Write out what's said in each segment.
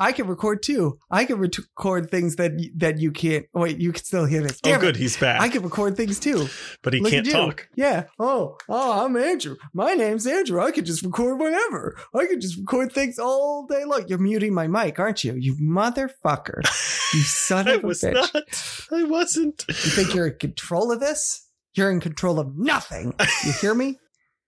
I can record too. I can record things that that you can't. Wait, you can still hear this. Oh, good, it. he's back. I can record things too. but he Look can't talk. Yeah. Oh, oh, I'm Andrew. My name's Andrew. I could just record whatever. I could just record things all day long. You're muting my mic, aren't you? You motherfucker. You son of a was bitch. not. I wasn't. You think you're in control of this? You're in control of nothing. You hear me?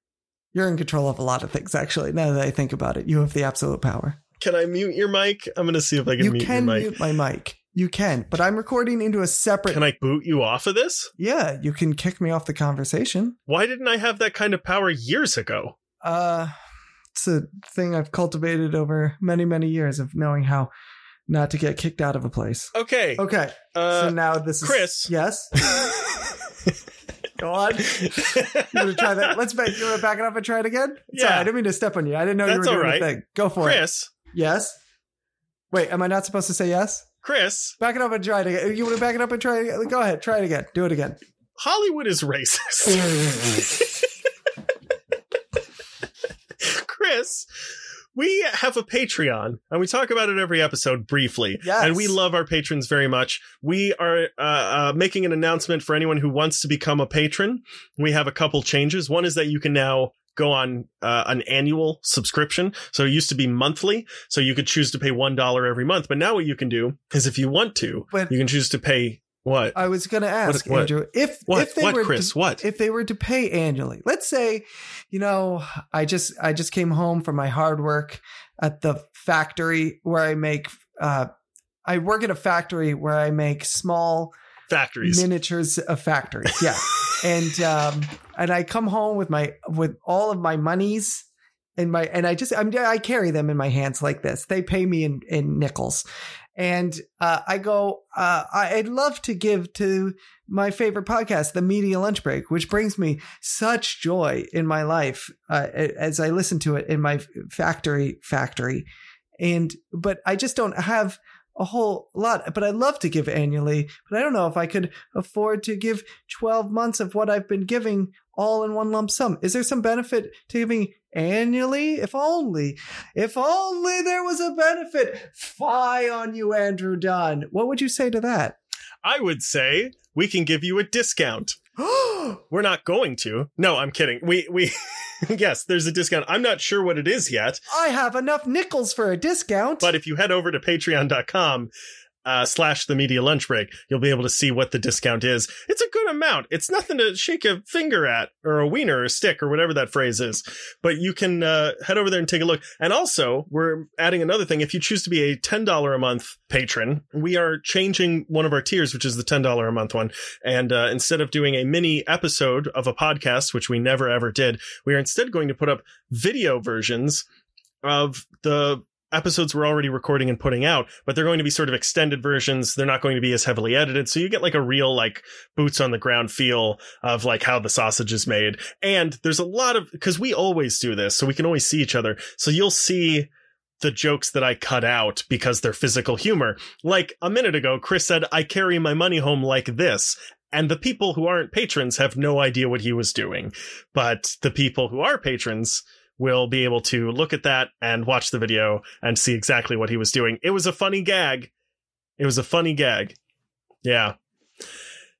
You're in control of a lot of things, actually. Now that I think about it, you have the absolute power. Can I mute your mic? I'm going to see if I can You mute can your mic. mute my mic. You can, but I'm recording into a separate. Can I boot you off of this? yeah, you can kick me off the conversation. Why didn't I have that kind of power years ago? Uh, it's a thing I've cultivated over many, many years of knowing how not to get kicked out of a place. Okay. Okay, so Uh, now this is Chris. Yes, go on. You want to try that? Let's back. You want to back it up and try it again? Yeah. Sorry, I didn't mean to step on you. I didn't know you were doing right. the thing. Go for it. Chris. Yes. Wait, am I not supposed to say yes? Chris. Back it up and try it again. You want to back it up and try it again? Go ahead. Try it again. Do it again. Hollywood is racist. Chris, we have a Patreon and we talk about it every episode briefly. Yes. And we love our patrons very much. We are uh, uh, making an announcement for anyone who wants to become a patron. We have a couple changes. One is that you can now go on uh, an annual subscription. So it used to be monthly. So you could choose to pay $1 every month. But now what you can do is if you want to, But- you can choose to pay what? I was going to ask what- Andrew if What? if they What, were Chris? to, What? if they were to pay annually. Let's say, you know, I just I just came home from my hard work at the factory where I make. uh I work at a factory where I make small Factories. miniatures of factories. Yeah. and um and I come home with my with all of my monies and my and I just I'm I carry them in my hands like this. They pay me in in nickels. And uh, I go, uh, I'd love to give to my favorite podcast, The Media Lunch Break, which brings me such joy in my life uh, as I listen to it in my factory factory. And but I just don't have a whole lot. But I'd love to give annually, but I don't know if I could afford to give 12 months of what I've been giving all in one lump sum. Is there some benefit to giving annually? If only, if only there was a benefit. Fie on you, Andrew Dunn. What would you say to that? I would say we can give you a discount. We're not going to. No, I'm kidding. We we yes, there's a discount. I'm not sure what it is yet, I have enough nickels for a discount. but if you head over to patreon.com uh, slash the media lunch break, you'll be able to see what the discount is. It's a good amount. It's nothing to shake a finger at or a wiener or a stick or whatever that phrase is. But you can uh, head over there and take a look. And also, we're adding another thing. If you choose to be a $10 a month patron, we are changing one of our tiers, which is the $10 a month one. And uh, instead of doing a mini episode of a podcast, which we never ever did, we are instead going to put up video versions of the episodes we're already recording and putting out, but they're going to be sort of extended versions. They're not going to be as heavily edited. So you get like a real like boots on the ground feel of like how the sausage is made. And there's a lot of, cause we always do this. So we can always see each other. So you'll see the jokes that I cut out because they're physical humor. Like a minute ago, Chris said, I carry my money home like this. And the people who aren't patrons have no idea what he was doing. But the people who are patrons will be able to look at that and watch the video and see exactly what he was doing. It was a funny gag. It was a funny gag. Yeah.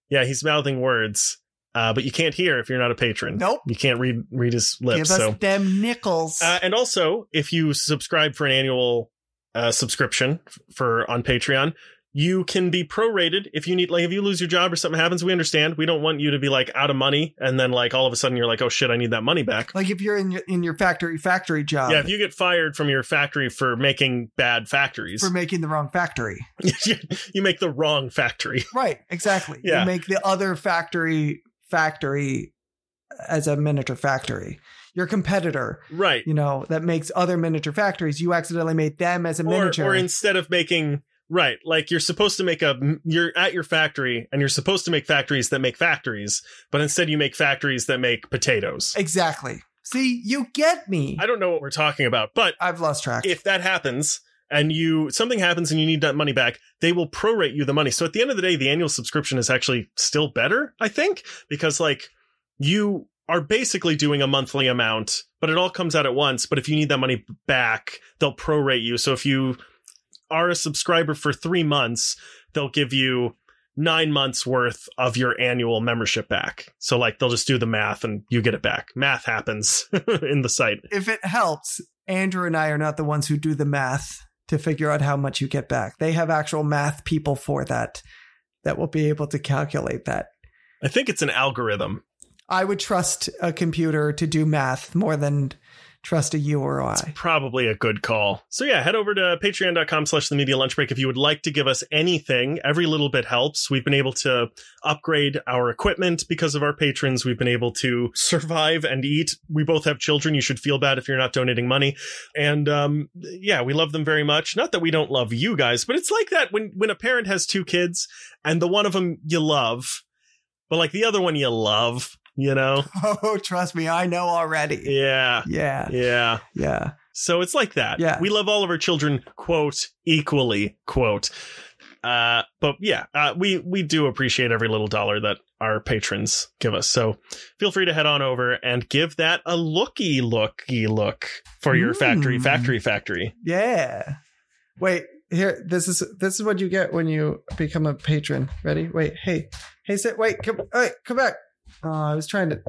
Yeah, he's mouthing words. Uh, but you can't hear if you're not a patron. Nope. You can't read read his lips. Give us so them nickels. uh, and also, if you subscribe for an annual uh, subscription for on Patreon, you can be prorated if you need. Like, if you lose your job or something happens, we understand. We don't want you to be like out of money, and then like all of a sudden you're like, oh shit, I need that money back. like if you're in your in your factory factory job yeah, if you get fired from your factory for making bad factories, for making the wrong factory. you, make the wrong factory. Right, exactly. Yeah. You make the other factory factory as a miniature factory. Your competitor, Right. you know, that makes other miniature factories, you accidentally made them as a Or, miniature. or instead of making right, like you're supposed to make a you're at your factory and you're supposed to make factories that make factories, but instead you make factories that make potatoes. exactly. See, you get me. I don't know what we're talking about, but I've lost track. if that happens and you something happens and you need that money back, they will prorate you the money. So at the end of the day, the annual subscription is actually still better, I think, because like you are basically doing a monthly amount, but it all comes out at once. But if you need that money back, they'll prorate you. So if you are a subscriber for three months, they'll give you nine months worth of your annual membership back. So like they'll just do the math and you get it back. Math happens in the site. If it helps, Andrew and I are not the ones who do the math to figure out how much you get back. They have actual math people for that that will be able to calculate that. I think it's an algorithm. I would trust a computer to do math more than trust a you or I. It's Probably a good call. So yeah, head over to patreon.com slash the media lunch break if you would like to give us anything. Every little bit helps. We've been able to upgrade our equipment because of our patrons. We've been able to survive and eat. We both have children. You should feel bad if you're not donating money. And um yeah, we love them very much. Not that we don't love you guys, but it's like that when when a parent has two kids and the one of them you love, but like the other one you love you know? Oh, trust me, I know already. Yeah. Yeah. Yeah. Yeah. So it's like that. Yeah. We love all of our children, quote, equally, quote. Uh, but yeah, uh, we, we do appreciate every little dollar that our patrons give us. So feel free to head on over and give that a looky looky look for your factory, Mm. factory, factory. Yeah. Wait, here this is this is what you get when you become a patron. Ready? Wait, hey. Hey, sit wait, come wait, come back. Oh, I was trying to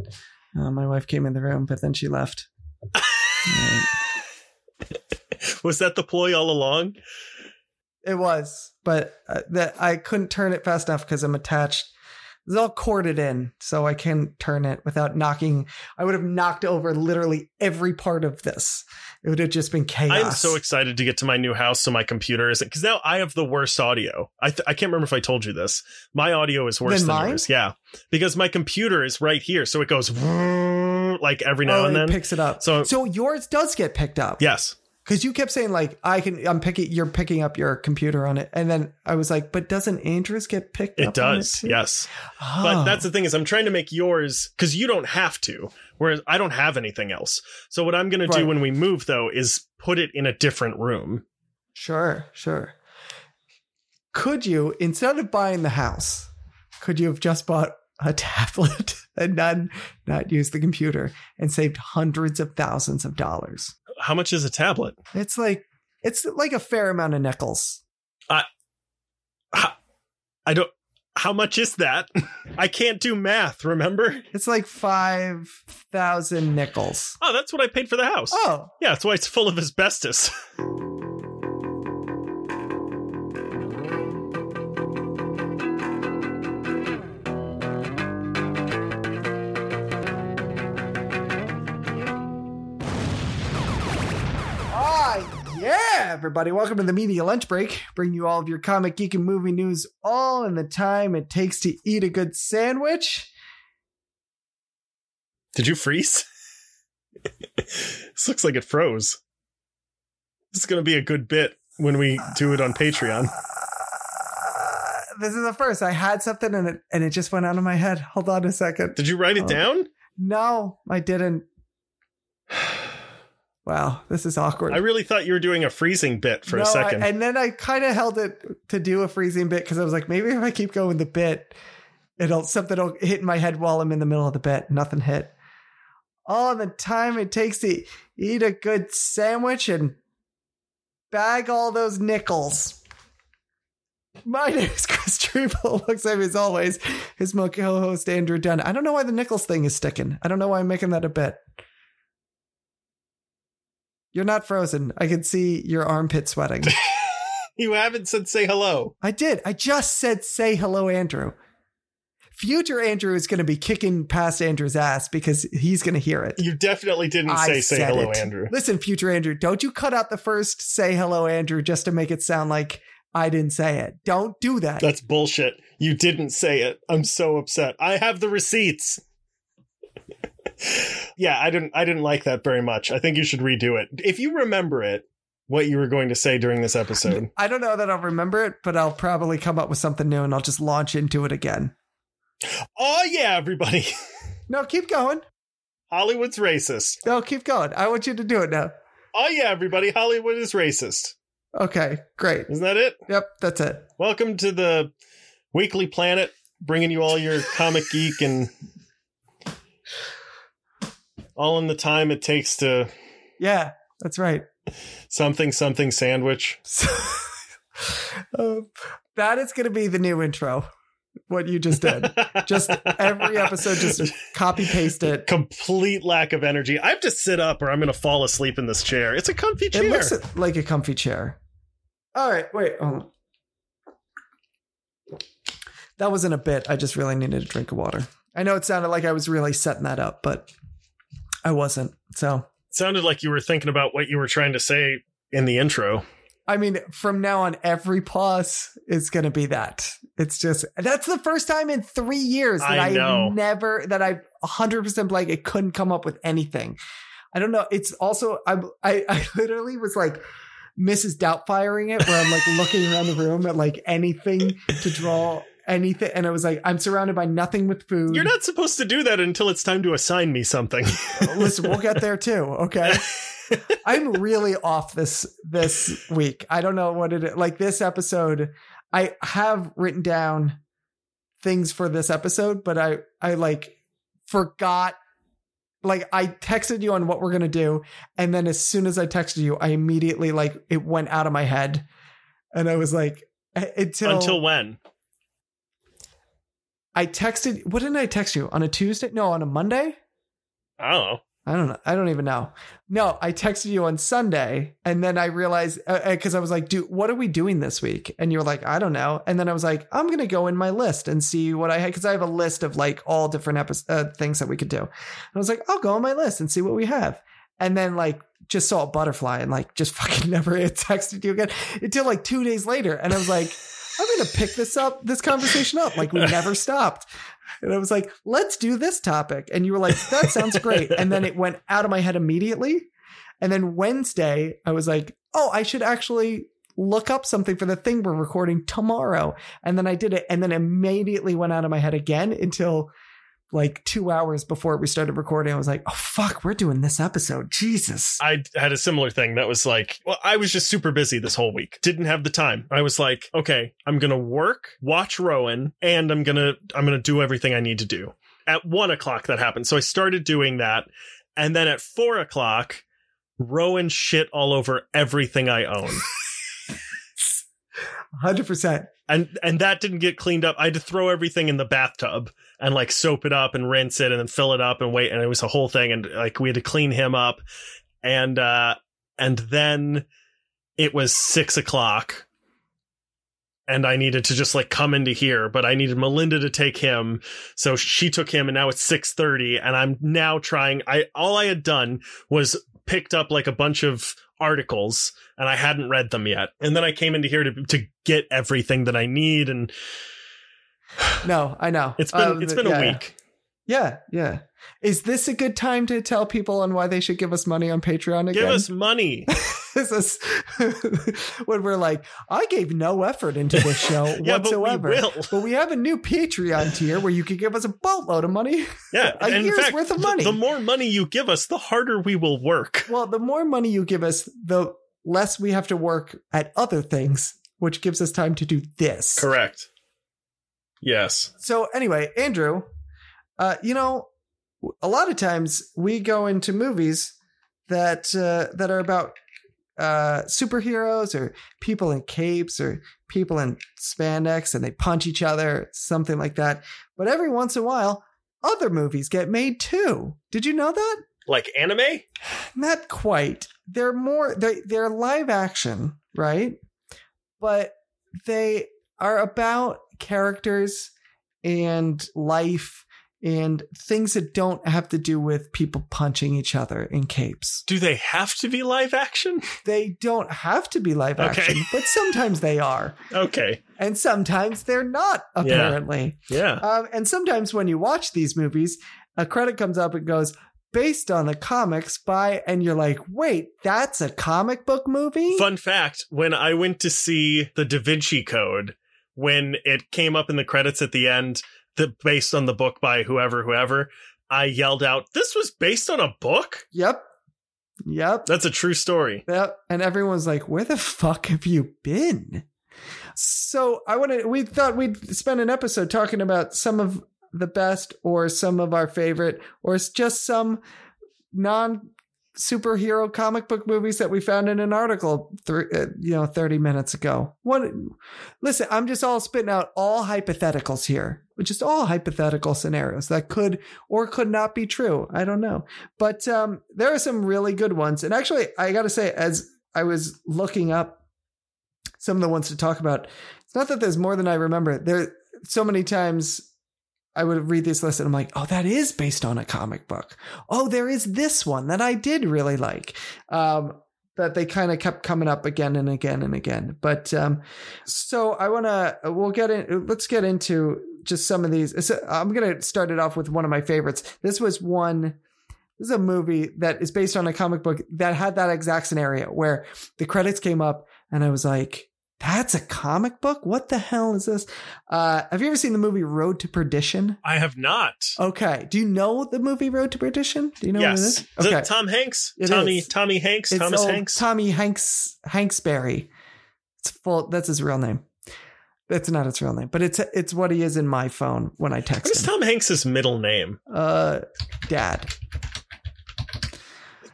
oh, my wife came in the room, but then she left. Alright. Was that the ploy all along? It was, but uh, that I couldn't turn it fast enough because I'm attached. It's all corded in, so I can't turn it without knocking. I would have knocked over literally every part of this. It would have just been chaos. I am so excited to get to my new house so my computer isn't because now I have the worst audio. I th- I can't remember if I told you this. My audio is worse Than than, yours. Yeah, because my computer is right here, so it goes like every now oh, and it then. picks it up. So- so yours does get picked up. yes, because you kept saying like I can. I'm picking. You're picking up your computer on it, and then I was like, but doesn't Andrew's get picked it up? on does. too? yes, Oh. but that's the thing is I'm trying to make yours because you don't have to, whereas I don't have anything else. So what I'm going to Right. do when we move though is put it in a different room. Sure, sure. Could you, instead of buying the house, could you have just bought a tablet and not not use the computer and saved hundreds of thousands of dollars? How much is a tablet? It's like it's like a fair amount of nickels. I I don't. How much is that? I can't do math. Remember? It's like five thousand nickels. Oh, that's what I paid for the house. Oh, Yeah, that's why it's full of asbestos. everybody. Welcome to the Media Lunch Break. Bring you all of your comic, geek, and movie news all in the time it takes to eat a good sandwich. Did you freeze? this looks like it froze. This is going to be a good bit when we do it on Patreon. Uh, this is the first. I had something and it and it just went out of my head. Hold on a second. Did you write it Oh. down? No, I didn't. Wow, this is awkward. I really thought you were doing a freezing bit for No, a I- second. and then I kind of held it to do a freezing bit because I was like, maybe if I keep going the bit, it'll something will hit in my head while I'm in the middle of the bit. Nothing hit. All the time it takes to eat a good sandwich and bag all those nickels. My name is Chris Triebel. Looks like as always, his my co-host Andrew Dunn. I don't know why the nickels thing is sticking. I don't know why I'm making that a bit. You're not frozen. I can see your armpit sweating. you haven't said say hello. I did. I just said say hello, Andrew. Future Andrew is going to be kicking past Andrew's ass because he's going to hear it. You definitely didn't I say say hello, it. Andrew. Listen, future Andrew, don't you cut out the first say hello, Andrew, just to make it sound like I didn't say it. Don't do that. That's bullshit. You didn't say it. I'm so upset. I have the receipts. Yeah, I didn't I didn't like that very much. I think you should redo it. If you remember it, what you were going to say during this episode. I don't know that I'll remember it, but I'll probably come up with something new and I'll just launch into it again. oh yeah, everybody. No, keep going. Hollywood's racist. No, keep going. I want you to do it now. Oh yeah, everybody. Hollywood is racist. Okay, great. Isn't that it? Yep, that's it. Welcome to the Weekly Planet, bringing you all your comic geek and all in the time it takes to Yeah, that's right. something something sandwich. Uh, that is going to be the new intro. What you just did. Just every episode, just copy paste it. Complete lack of energy. I have to sit up or I'm going to fall asleep in this chair. It's a comfy chair. It looks like a comfy chair. All right, wait. Hold on. That wasn't a bit. I just really needed a drink of water. I know it sounded like I was really setting that up, but I wasn't. So it sounded like you were thinking about what you were trying to say in the intro. I mean, from now on, every pause is going to be that. It's just that's the first time in three years that I, I never that I 100 percent like it couldn't come up with anything. I don't know. It's also I I, I literally was like Mrs. Doubtfiring it, where I'm like looking around the room at like anything to draw anything, and I was like, I'm surrounded by nothing with food. You're not supposed to do that until it's time to assign me something. Listen, we'll get there too. Okay. I'm really off this this week. I don't know what it is. Like this episode, I have written down things for this episode, but I I like forgot like I texted you on what we're gonna do, and then as soon as I texted you, I immediately like it went out of my head, and I was like, until until when? I texted. What didn't I text you on a Tuesday? No, on a Monday. I don't know. I don't know. I don't even know. No, I texted you on Sunday and then I realized because uh, uh I was like, dude, what are we doing this week? And you're like, I don't know. And then I was like, I'm going to go in my list and see what I had because I have a list of like all different episodes, uh, things that we could do. And I was like, I'll go on my list and see what we have. And then like just saw a butterfly and like just fucking never texted you again until like two days later. And I was like, I'm going to pick this up, this conversation up. Like we never stopped. And I was like, let's do this topic. And you were like, that sounds great. And then it went out of my head immediately. And then Wednesday, I was like, oh, I should actually look up something for the thing we're recording tomorrow. And then I did it. And then immediately went out of my head again until like two hours before we started recording, I was like, oh, fuck, we're doing this episode. Jesus. I had a similar thing that was like, well, I was just super busy this whole week. Didn't have the time. I was like, okay, I'm going to work, watch Rowan, and I'm going to, I'm going to do everything I need to do. At one o'clock that happened. So I started doing that. And then at four o'clock, Rowan shit all over everything I own. 100%. And and that didn't get cleaned up. I had to throw everything in the bathtub and like soap it up and rinse it and then fill it up and wait and it was a whole thing and like we had to clean him up and uh and then it was six o'clock and I needed to just like come into here, but I needed Melinda to take him. So she took him and now it's 6:30 and I'm now trying I all I had done was picked up like a bunch of articles and I hadn't read them yet. And then I came into here to to get everything that I need and no, I know. It's been um, it's been yeah, a week. Yeah, yeah. Is this a good time to tell people on why they should give us money on Patreon again? Give us money. is this when we're like, I gave no effort into this show yeah, whatsoever. But we, but we have a new Patreon tier where you can give us a boatload of money. Yeah, a year's fact, worth of money. The, the more money you give us, the harder we will work. Well, the more money you give us, the less we have to work at other things, which gives us time to do this. Correct. Yes. So anyway, Andrew, uh, you know, a lot of times we go into movies that uh, that are about uh, superheroes or people in capes or people in spandex and they punch each other, something like that. But every once in a while, other movies get made too. Did you know that? Like anime? Not quite. They're more they they're live action, right? But they are about characters and life and things that don't have to do with people punching each other in capes. Do they have to be live action? They don't have to be live action, but sometimes they are. Okay. And sometimes they're not, apparently. Yeah. yeah. Um, and sometimes when you watch these movies, a credit comes up and goes, based on the comics by, and you're like, wait, that's a comic book movie? Fun fact when I went to see The Da Vinci Code, when it came up in the credits at the end, the based on the book by whoever, whoever, I yelled out, "This was based on a book." Yep, yep, that's a true story. Yep, and everyone's like, "Where the fuck have you been?" So I wanted. We thought we'd spend an episode talking about some of the best, or some of our favorite, or just some non superhero comic book movies that we found in an article, uh, you know, 30 minutes ago. What? Listen, I'm just all spitting out all hypotheticals here, just all hypothetical scenarios that could or could not be true. I don't know, but um, there are some really good ones. And actually, I got to say, as I was looking up some of the ones to talk about, it's not that there's more than I remember. There, so many times I would read this list and I'm like, oh, that is based on a comic book. Oh, there is this one that I did really like. Um, that they kind of kept coming up again and again and again. But um, so I want to, we'll get in, let's get into just some of these. So I'm going to start it off with one of my favorites. This was one, this is a movie that is based on a comic book that had that exact scenario where the credits came up and I was like, that's a comic book? What the hell is this? Uh, have you ever seen the movie Road to Perdition? I have not. Okay. Do you know the movie Road to Perdition? Do you know yes. what it is? Is Okay. it Tom Hanks? It Tommy is. Tommy Hanks? It's Thomas Hanks? Tommy Hanks Hanksberry. It's full. That's his real name. That's not his real name, but it's it's what he is in my phone when I what is text him. Tom Hanks's middle name? Uh, Dad.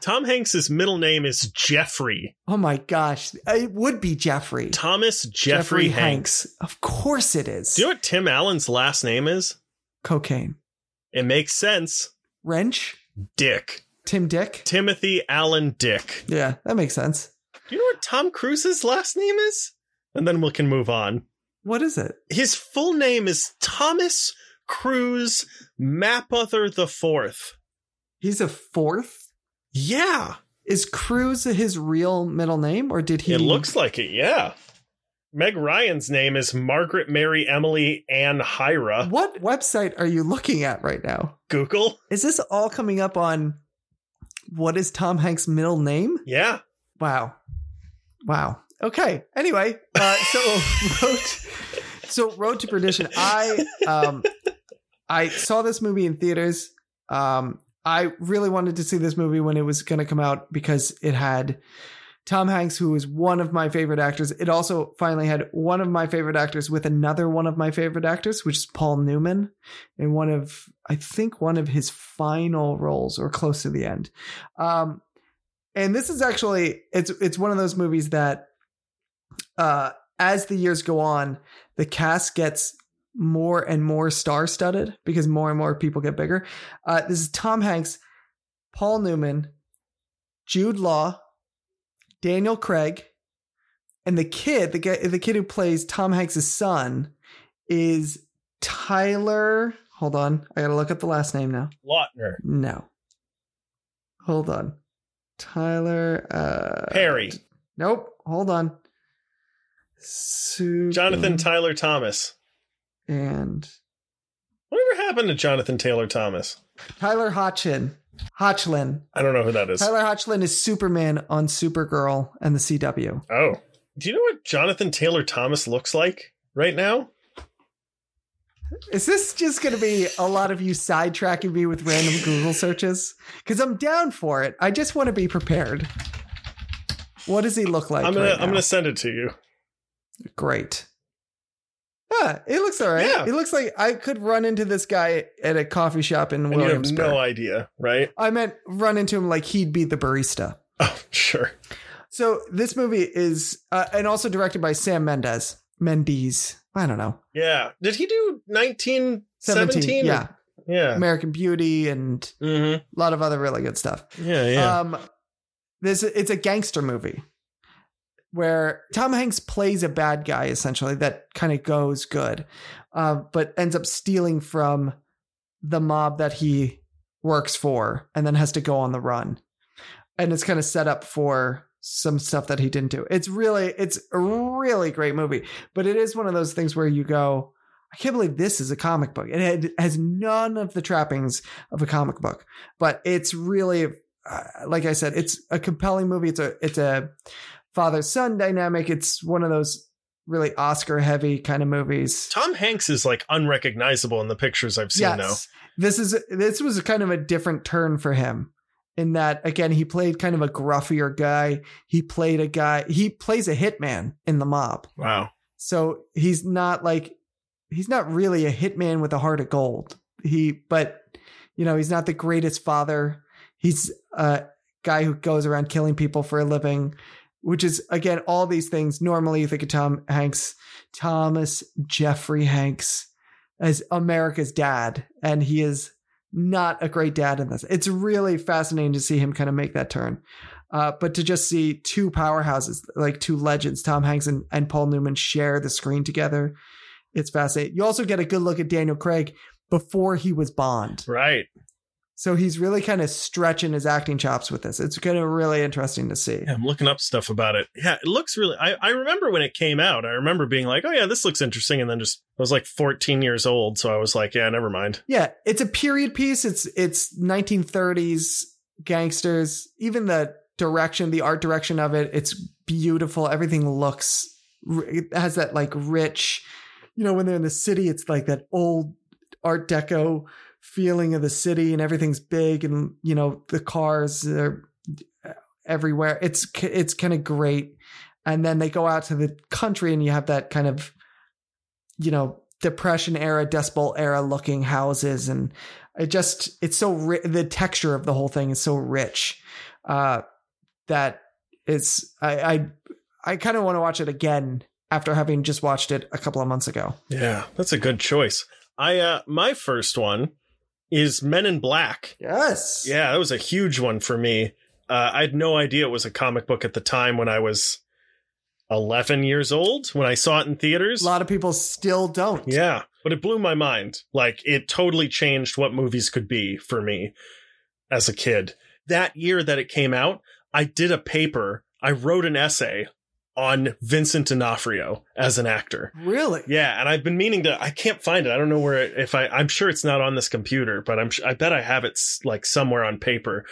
Tom Hanks's middle name is Jeffrey. Oh my gosh, it would be Jeffrey. Thomas Jeffrey, Hanks. Of course it is. Do you know what Tim Allen's last name is? Cocaine. It makes sense. Wrench. Dick. Tim Dick. Timothy Allen Dick. Yeah, that makes sense. Do you know what Tom Cruise's last name is? And then we can move on. What is it? His full name is Thomas Cruise Mapother the Fourth. He's a fourth. Yeah, Is Cruz his real middle name, or did he? it looks like it. Yeah. Meg Ryan's name is Margaret Mary Emily Ann Hyra. What website are you looking at right now? Google. Is this all coming up on what is Tom Hanks' middle name? Yeah. Wow. Wow. Okay. Anyway, uh, so road, so Road to Perdition. I um, I saw this movie in theaters. Um, I really wanted to see this movie when it was going to come out because it had Tom Hanks, who is one of my favorite actors. It also finally had one of my favorite actors with another one of my favorite actors, which is Paul Newman, in one of I think one of his final roles or close to the end. Um, and this is actually it's it's one of those movies that uh as the years go on the cast gets more and more star-studded because more and more people get bigger uh this is tom hanks paul newman jude law daniel craig and the kid the guy the kid who plays tom hanks's son is tyler hold on i gotta look up the last name now Lautner. no hold on tyler uh Perry. Nope. Hold on. Jonathan Tyler Thomas. And Whatever happened to Jonathan Taylor Thomas? Tyler Hotchin. Hotchlin. I don't know who that is. Tyler Hotchlin is Superman on Supergirl and the CW. Oh. Do you know what Jonathan Taylor Thomas looks like right now? Is this just going to be a lot of you sidetracking me with random Google searches? Because I'm down for it. I just want to be prepared. What does he look like? I'm gonna right I'm gonna send it to you. Great. Yeah, it looks all right. Yeah. It looks like I could run into this guy at a coffee shop in And you have Williamsburg. no idea, right? I meant run into him like he'd be the barista. Oh, sure. So this movie is, uh, and also directed by Sam Mendes. Mendes. I don't know. Yeah. Did he do 1917? 17. Yeah. Yeah. American Beauty and hmm a lot of other really good stuff. Yeah, yeah. Um, this it's a gangster movie where Tom Hanks plays a bad guy essentially that kind of goes good, uh, but ends up stealing from the mob that he works for, and then has to go on the run. And it's kind of set up for some stuff that he didn't do. It's really, it's a really great movie, but it is one of those things where you go, I can't believe this is a comic book. It has none of the trappings of a comic book, but it's really, uh, like I said, it's a compelling movie. It's a, it's a father son dynamic. It's one of those really Oscar heavy kind of movies. Tom Hanks is like unrecognizable in the pictures I've seen now. This is this was kind of a different turn for him in that again he played kind of a gruffier guy. He played a guy he plays a hitman in the mob. Wow. So he's not like he's not really a hitman with a heart of gold. He but you know, he's not the greatest father. He's a guy who goes around killing people for a living, which is again all these things. Normally, you think of Tom Hanks, Thomas Jeffrey Hanks, as America's dad, and he is not a great dad in this. It's really fascinating to see him kind of make that turn. Uh, but to just see two powerhouses, like two legends, Tom Hanks and, and Paul Newman, share the screen together, it's fascinating. You also get a good look at Daniel Craig before he was Bond. Right. So he's really kind of stretching his acting chops with this. It's kind of really interesting to see. Yeah, I'm looking up stuff about it. Yeah, it looks really. I, I remember when it came out. I remember being like, "Oh yeah, this looks interesting," and then just I was like 14 years old, so I was like, "Yeah, never mind." Yeah, it's a period piece. It's it's 1930s gangsters. Even the direction, the art direction of it, it's beautiful. Everything looks it has that like rich, you know, when they're in the city, it's like that old Art Deco feeling of the city and everything's big and you know the cars are everywhere. It's it's kind of great. And then they go out to the country and you have that kind of you know depression era dust bowl era looking houses. And it just it's so ri- the texture of the whole thing is so rich uh that it's i i, I kind of want to watch it again after having just watched it a couple of months ago. Yeah, that's a good choice. I uh my first one is Men in Black. yes Yeah, that was a huge one for me. Uh, I had no idea it was a comic book at the time when I was 11 years old when I saw it in theaters. a lot of people still don't Yeah, but it blew my mind. Like it totally changed what movies could be for me as a kid. That year that it came out, I did a paper. I wrote an essay on Vincent D'Onofrio as an actor. really Yeah, and I've been meaning to. I can't find it. I don't know where. It, if I, I'm sure it's not on this computer, but I'm. I bet I have it like somewhere on paper.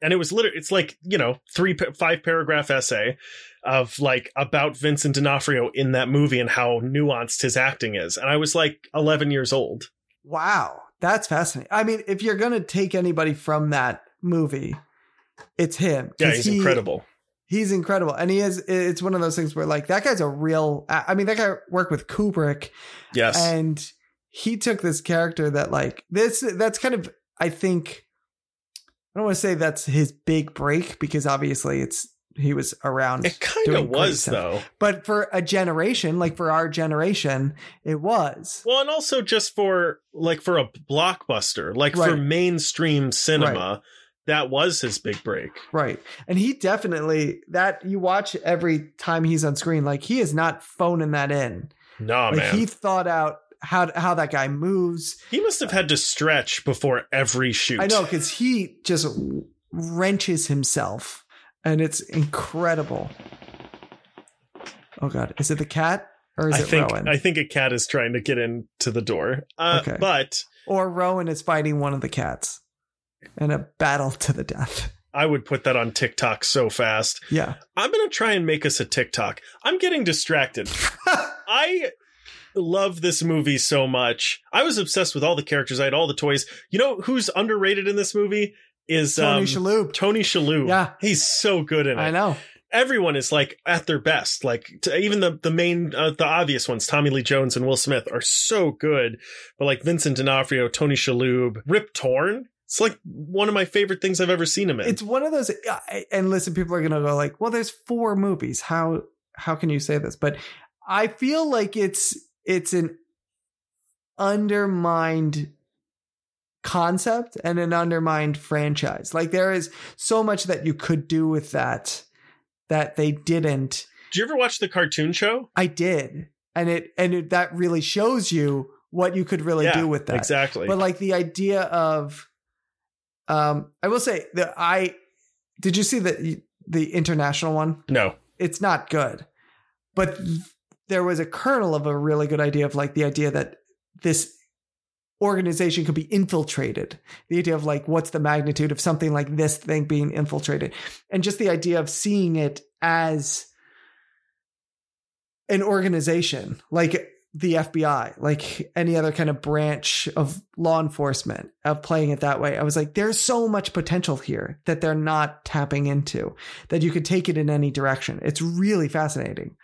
And it was literally. It's like you know, three, five paragraph essay of like about Vincent D'Onofrio in that movie and how nuanced his acting is. And I was like 11 years old. Wow, that's fascinating. I mean, if you're gonna take anybody from that movie, it's him. Yeah, he's he- incredible. He's incredible, and he is. It's one of those things where, like, that guy's a real. I mean, that guy worked with Kubrick, Yes. and he took this character that, like, this. That's kind of, I think. I don't want to say that's his big break because obviously it's he was around, it kind of was though. but for a generation, like for our generation, it was. Well, and also just for like for a blockbuster, like for mainstream cinema, that was his big break. Right. And he definitely that you watch every time he's on screen, like he is not phoning that in. Nah, like man. he thought out how how that guy moves. He must have had to stretch before every shoot. I know because he just wrenches himself, and it's incredible. Oh God, is it the cat or is I it think Rowan? I think a cat is trying to get into the door. Uh, Okay. But or Rowan is fighting one of the cats in a battle to the death. I would put that on TikTok so fast. Yeah. I'm gonna try and make us a TikTok. I'm getting distracted. I love this movie so much. I was obsessed with all the characters. I had all the toys. You know who's underrated in this movie is Tony um, Shalhoub. Tony Shalhoub. Yeah. he's so good in it. I know. everyone is like at their best. Like t- even the the main uh, the obvious ones, Tommy Lee Jones and Will Smith are so good. But like Vincent D'Onofrio, Tony Shalhoub, Rip Torn. It's like one of my favorite things I've ever seen him in. it's one of those and listen people are going to go like well there's four movies how how can you say this but i feel like it's it's an undermined concept and an undermined franchise like there is so much that you could do with that that they didn't Did you ever watch the cartoon show? i did and it and it, that really shows you what you could really Yeah, do with that Exactly. but like the idea of um i will say that i did you see the the international one? No. it's not good. But there was a kernel of a really good idea of like the idea that this organization could be infiltrated. The idea of like what's the magnitude of something like this thing being infiltrated? And just the idea of seeing it as an organization like the FBI, like any other kind of branch of law enforcement, of playing it that way. I was like, there's so much potential here that they're not tapping into, that you could take it in any direction. It's really fascinating.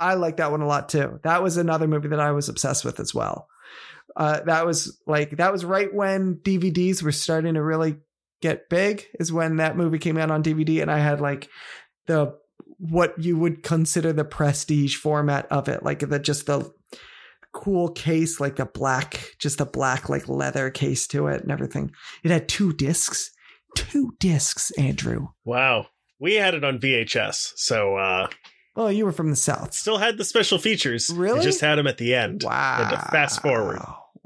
I like that one a lot too. That was another movie that I was obsessed with as well. Uh, that was like, that was right when DVDs were starting to really get big is when that movie came out on DVD and I had like the what you would consider the prestige format of it, like the just the cool case, like the black, just the black like leather case to it and everything. It had two discs, two discs, Andrew. Wow. We had it on VHS, so uh Oh, you were from the south. still had the special features. Really? just had them at the end. Wow. Had to fast forward.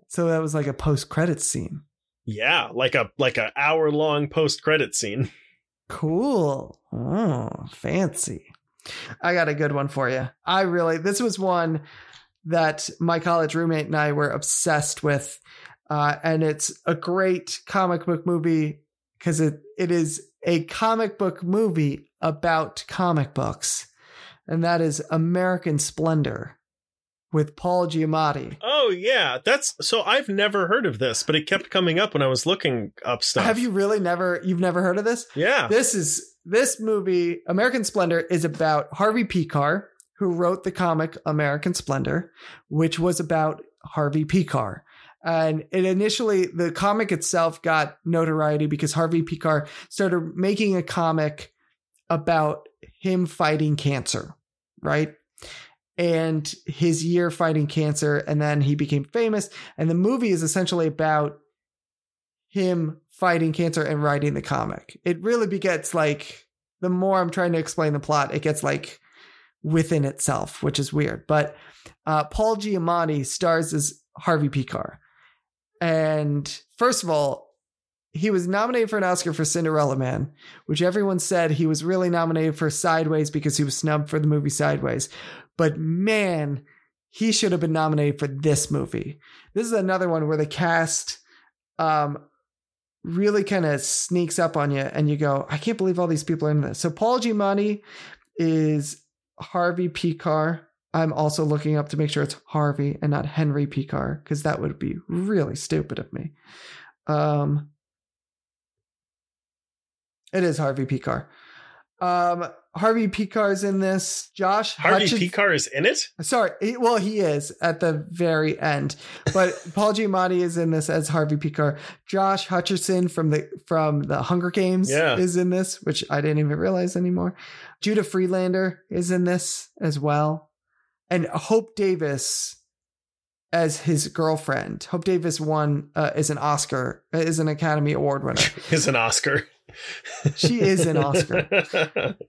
So that was like a post credit scene. Yeah, like a like a hour long post credit scene. Cool. Oh, fancy. I got a good one for you. I really, this was one that my college roommate and I were obsessed with. Uh, and it's a great comic book movie because it, it is a comic book movie about comic books. And that is American Splendor with Paul Giamatti. Oh yeah, that's so I've never heard of this, but it kept coming up when I was looking up stuff. Have you really never, you've never heard of this? Yeah. This is this movie, American Splendor, is about Harvey Pekar, who wrote the comic American Splendor, which was about Harvey Pekar. And it initially, the comic itself got notoriety because Harvey Pekar started making a comic about him fighting cancer, right? And his year fighting cancer. And then he became famous. And the movie is essentially about him fighting cancer and writing the comic. It really begets like the more I'm trying to explain the plot, it gets like within itself, which is weird. But uh, Paul Giamatti stars as Harvey Pekar. And first of all, he was nominated for an Oscar for Cinderella Man, which everyone said he was really nominated for Sideways because he was snubbed for the movie Sideways. But man, he should have been nominated for this movie. This is another one where the cast um, really kind of sneaks up on you and you go, I can't believe all these people are in this. So Paul Giamatti is Harvey Pekar. I'm also looking up to make sure it's Harvey and not Henry Pekar because that would be really stupid of me. Um, it is Harvey Pekar. Um, Harvey Pekar's in this. Josh Harvey Hutchins- Pekar is in it? Sorry, he- well, he is at the very end, but Paul Giamatti is in this as Harvey Pekar. Josh Hutcherson from the from the Hunger Games Yeah. is in this, which I didn't even realize anymore. Judah Friedlander is in this as well, and Hope Davis as his girlfriend. Hope Davis won uh, is an Oscar, is an Academy Award winner. Is an Oscar. She is an Oscar.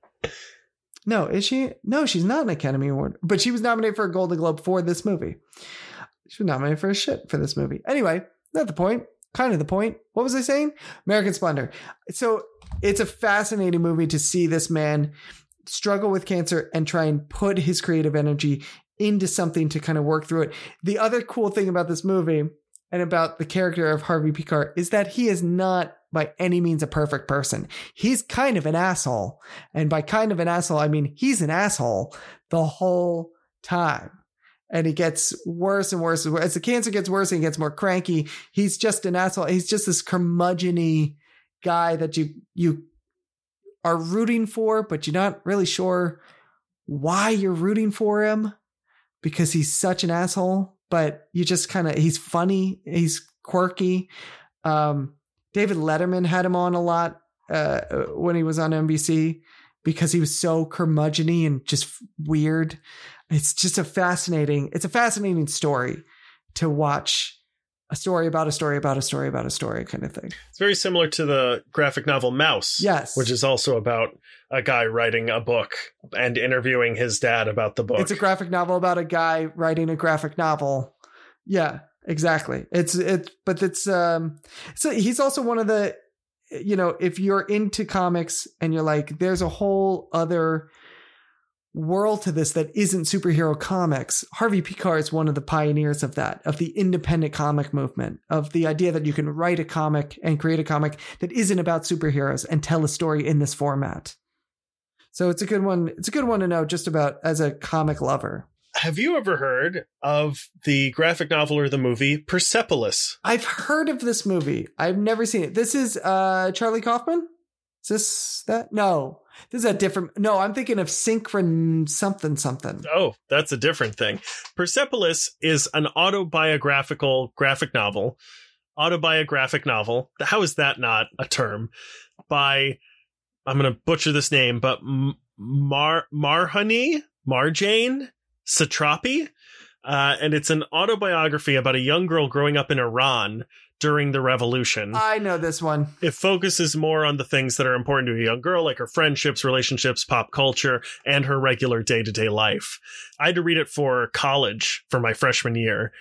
No, is she? No, she's not an Academy Award, but she was nominated for a Golden Globe for this movie. She was nominated for a shit for this movie. Anyway, not the point. Kind of the point. What was I saying? American Splendor. So it's a fascinating movie to see this man struggle with cancer and try and put his creative energy into something to kind of work through it. The other cool thing about this movie and about the character of Harvey Pekar is that he is not by any means a perfect person. He's kind of an asshole. And by kind of an asshole, I mean he's an asshole the whole time. And he gets worse and worse. As the cancer gets worse and he gets more cranky, he's just an asshole. He's just this curmudgeon guy that you you are rooting for, but you're not really sure why you're rooting for him because he's such an asshole. But you just kind of he's funny, he's quirky. Um, David Letterman had him on a lot uh, when he was on NBC because he was so curmudgeony and just weird. It's just a fascinating. It's a fascinating story to watch. A story about a story about a story about a story kind of thing. It's very similar to the graphic novel Maus. Yes. Which is also about a guy writing a book and interviewing his dad about the book. It's a graphic novel about a guy writing a graphic novel. Yeah, exactly. It's it, but it's um, so he's also one of the, you know, if you're into comics and you're like, there's a whole other world to this that isn't superhero comics. Harvey Pekar is one of the pioneers of that, of the independent comic movement, of the idea that you can write a comic and create a comic that isn't about superheroes and tell a story in this format. So it's a good one. It's a good one to know just about as a comic lover. Have you ever heard of the graphic novel or the movie Persepolis? I've heard of this movie. I've never seen it. This is uh Charlie Kaufman? Is this that? No. This is a different No, I'm thinking of Synchron something something. Oh, that's a different thing. Persepolis is an autobiographical graphic novel autobiographic novel. How is that not a term? By I'm going to butcher this name, but Mar Marhani Marjane Satrapi, uh, and it's an autobiography about a young girl growing up in Iran during the revolution. I know this one. It focuses more on the things that are important to a young girl, like her friendships, relationships, pop culture, and her regular day to day life. I had to read it for college for my freshman year,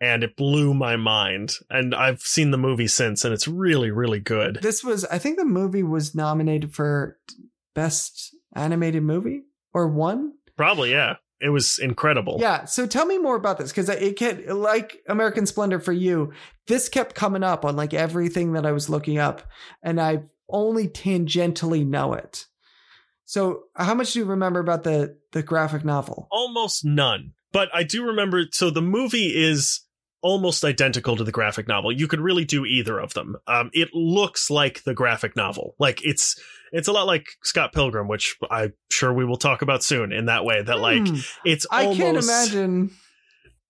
and it blew my mind. And I've seen the movie since, and it's really, really good. This was, I think the movie was nominated for Best Animated Movie or won? Probably, yeah it was incredible. Yeah. So tell me more about this because it kept like American Splendor for you. This kept coming up on like everything that I was looking up, and I only tangentially know it. So how much do you remember about the the graphic novel? Almost none. But I do remember so the movie is almost identical to the graphic novel. You could really do either of them. Um, it looks like the graphic novel. Like it's it's a lot like Scott Pilgrim, which I'm sure we will talk about soon. In that way, that like hmm. it's I can't imagine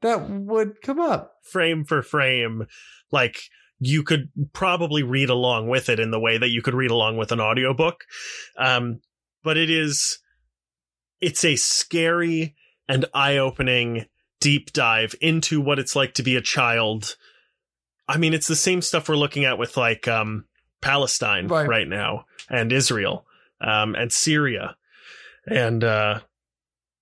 that would come up frame for frame, like. You could probably read along with it in the way that you could read along with an audiobook. Um, but it is, it's a scary and eye opening deep dive into what it's like to be a child. I mean, it's the same stuff we're looking at with like um, Palestine right. right, now and Israel um, and Syria. And uh,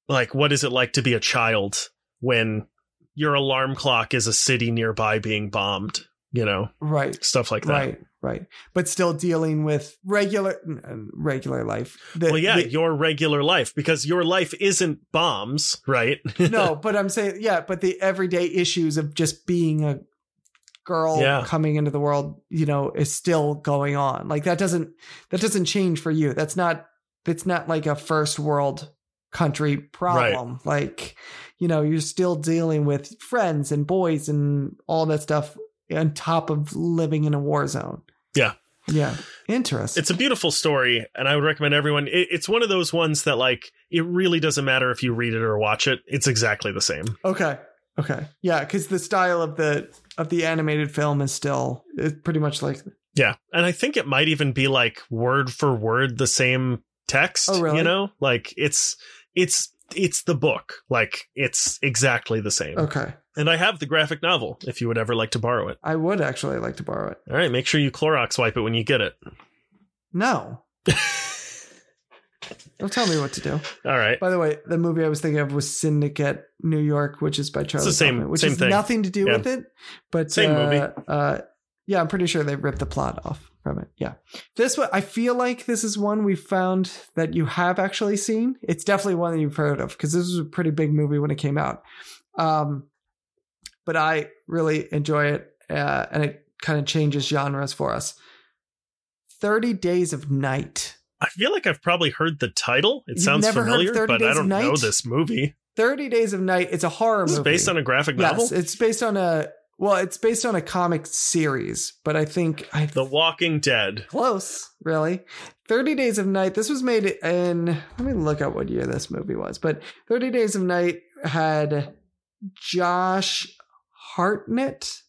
like, what is it like to be a child when your alarm clock is a city nearby being bombed? You know, right? Stuff like that. Right right. But still dealing with regular uh, regular life. The, well yeah the, your regular life because your life isn't bombs right? No but i'm saying yeah but the everyday issues of just being a girl yeah. coming into the world you know is still going on. Like that doesn't that doesn't change for you. That's not it's not like a first world country problem. Right. like you know you're still dealing with friends and boys and all that stuff on top of living in a war zone yeah. Yeah. Interesting. It's a beautiful story, and I would recommend everyone. It, it's one of those ones that, like, it really doesn't matter if you read it or watch it. It's exactly the same. Okay. Okay. Yeah, because the style of the of the animated film is still it's pretty much like. Yeah, and I think it might even be like word for word the same text. Oh, really? You know, like it's it's it's the book. Like it's exactly the same. Okay. And I have the graphic novel if you would ever like to borrow it. I would actually like to borrow it. All right, make sure you Clorox wipe it when you get it. No. Don't tell me what to do. All right. By the way, the movie I was thinking of was Synecdoche New York, which is by Charlie it's the same, Kaufman, which same has thing. nothing to do yeah. with it. But same uh, movie. Uh, yeah, I'm pretty sure they ripped the plot off from it. Yeah. This one, I feel like this is one we found that you have actually seen. It's definitely one that you've heard of because this was a pretty big movie when it came out. Um, but I really enjoy it, uh, and it kind of changes genres for us. 30 Days of Night. I feel like I've probably heard the title. It You've sounds familiar, but I don't know this movie. 30 Days of Night. It's a horror this movie. based on a graphic novel? Yes, it's based on a well, it's based on a comic series, but I think I The Walking Dead. Close, really. 30 Days of Night. This was made in let me look at what year this movie was. But 30 Days of Night had Josh Hartnett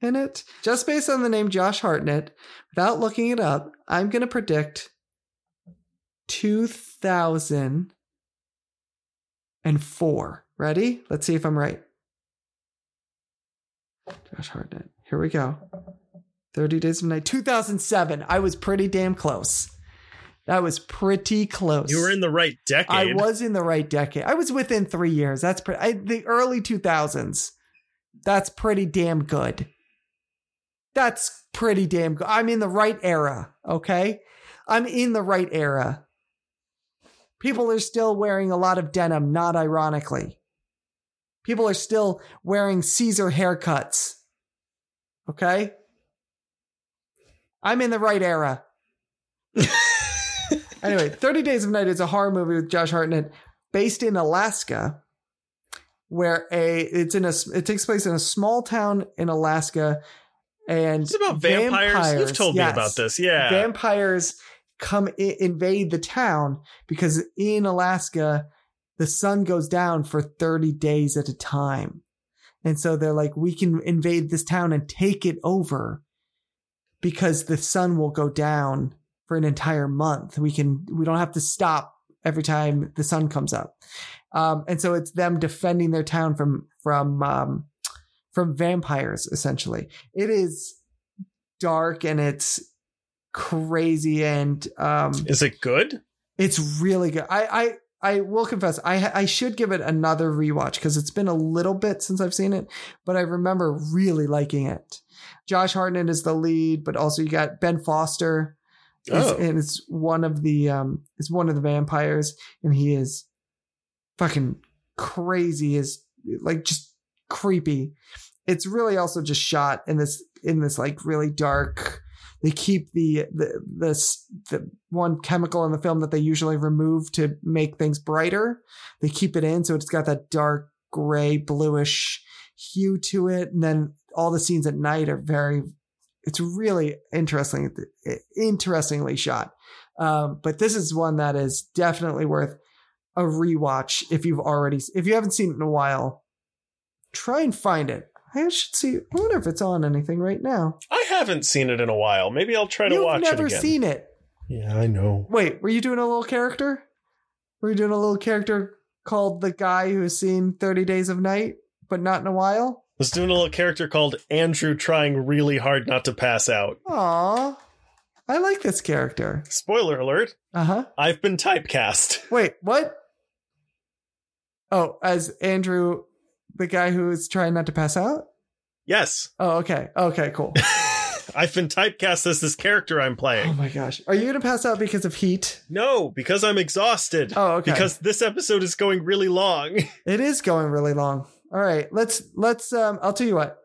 in it. Just based on the name Josh Hartnett, without looking it up, I'm going to predict 2004. Ready? Let's see if I'm right. Josh Hartnett. Here we go. 30 Days of Night, 2007. I was pretty damn close. That was pretty close. You were in the right decade. I was in the right decade. I was within three years. That's pretty. I, the early 2000s. That's pretty damn good. That's pretty damn good. I'm in the right era. Okay. I'm in the right era. People are still wearing a lot of denim, not ironically. People are still wearing Caesar haircuts. Okay? I'm in the right era. anyway, 30 Days of Night is a horror movie with Josh Hartnett based in Alaska where a it's in a it takes place in a small town in Alaska and it's about vampires. vampires You've told yes, me about this. Yeah. Vampires come I- invade the town because in Alaska the sun goes down for 30 days at a time. And so they're like, we can invade this town and take it over because the sun will go down for an entire month. We can, we don't have to stop every time the sun comes up. Um, and so it's them defending their town from, from, um, from vampires, essentially. It is dark and it's crazy and, um, Is it good? it's really good. I, I, I will confess, I, I should give it another rewatch because it's been a little bit since I've seen it, but I remember really liking it. Josh Hartnett is the lead, but also you got Ben Foster, is, Oh. and it's one of the um, is one of the vampires, and he is fucking crazy, is like just creepy. It's really also just shot in this in this like really dark. They keep the the this the one chemical in the film that they usually remove to make things brighter. They keep it in, so it's got that dark gray bluish hue to it, and then all the scenes at night are very. It's really interesting, interestingly shot. Um, but this is one that is definitely worth a rewatch if you've already if you haven't seen it in a while. Try and find it. I should see. I wonder if it's on anything right now. I haven't seen it in a while. Maybe I'll try to You've watch it again. Never seen it. yeah, I know. Wait, were you doing a little character? Were you doing a little character called the guy who has seen Thirty Days of Night, but not in a while? was doing a little character called Andrew trying really hard not to pass out. Aw, I like this character. Spoiler alert, Uh huh. I've been typecast. Wait, what? Oh, as Andrew, the guy who is trying not to pass out? Yes. Oh, okay. Okay, cool. I've been typecast as this character I'm playing. oh my gosh. Are you going to pass out because of heat? No, because I'm exhausted. Oh, okay. Because this episode is going really long. it is going really long. All right. Let's, let's, um, I'll tell you what.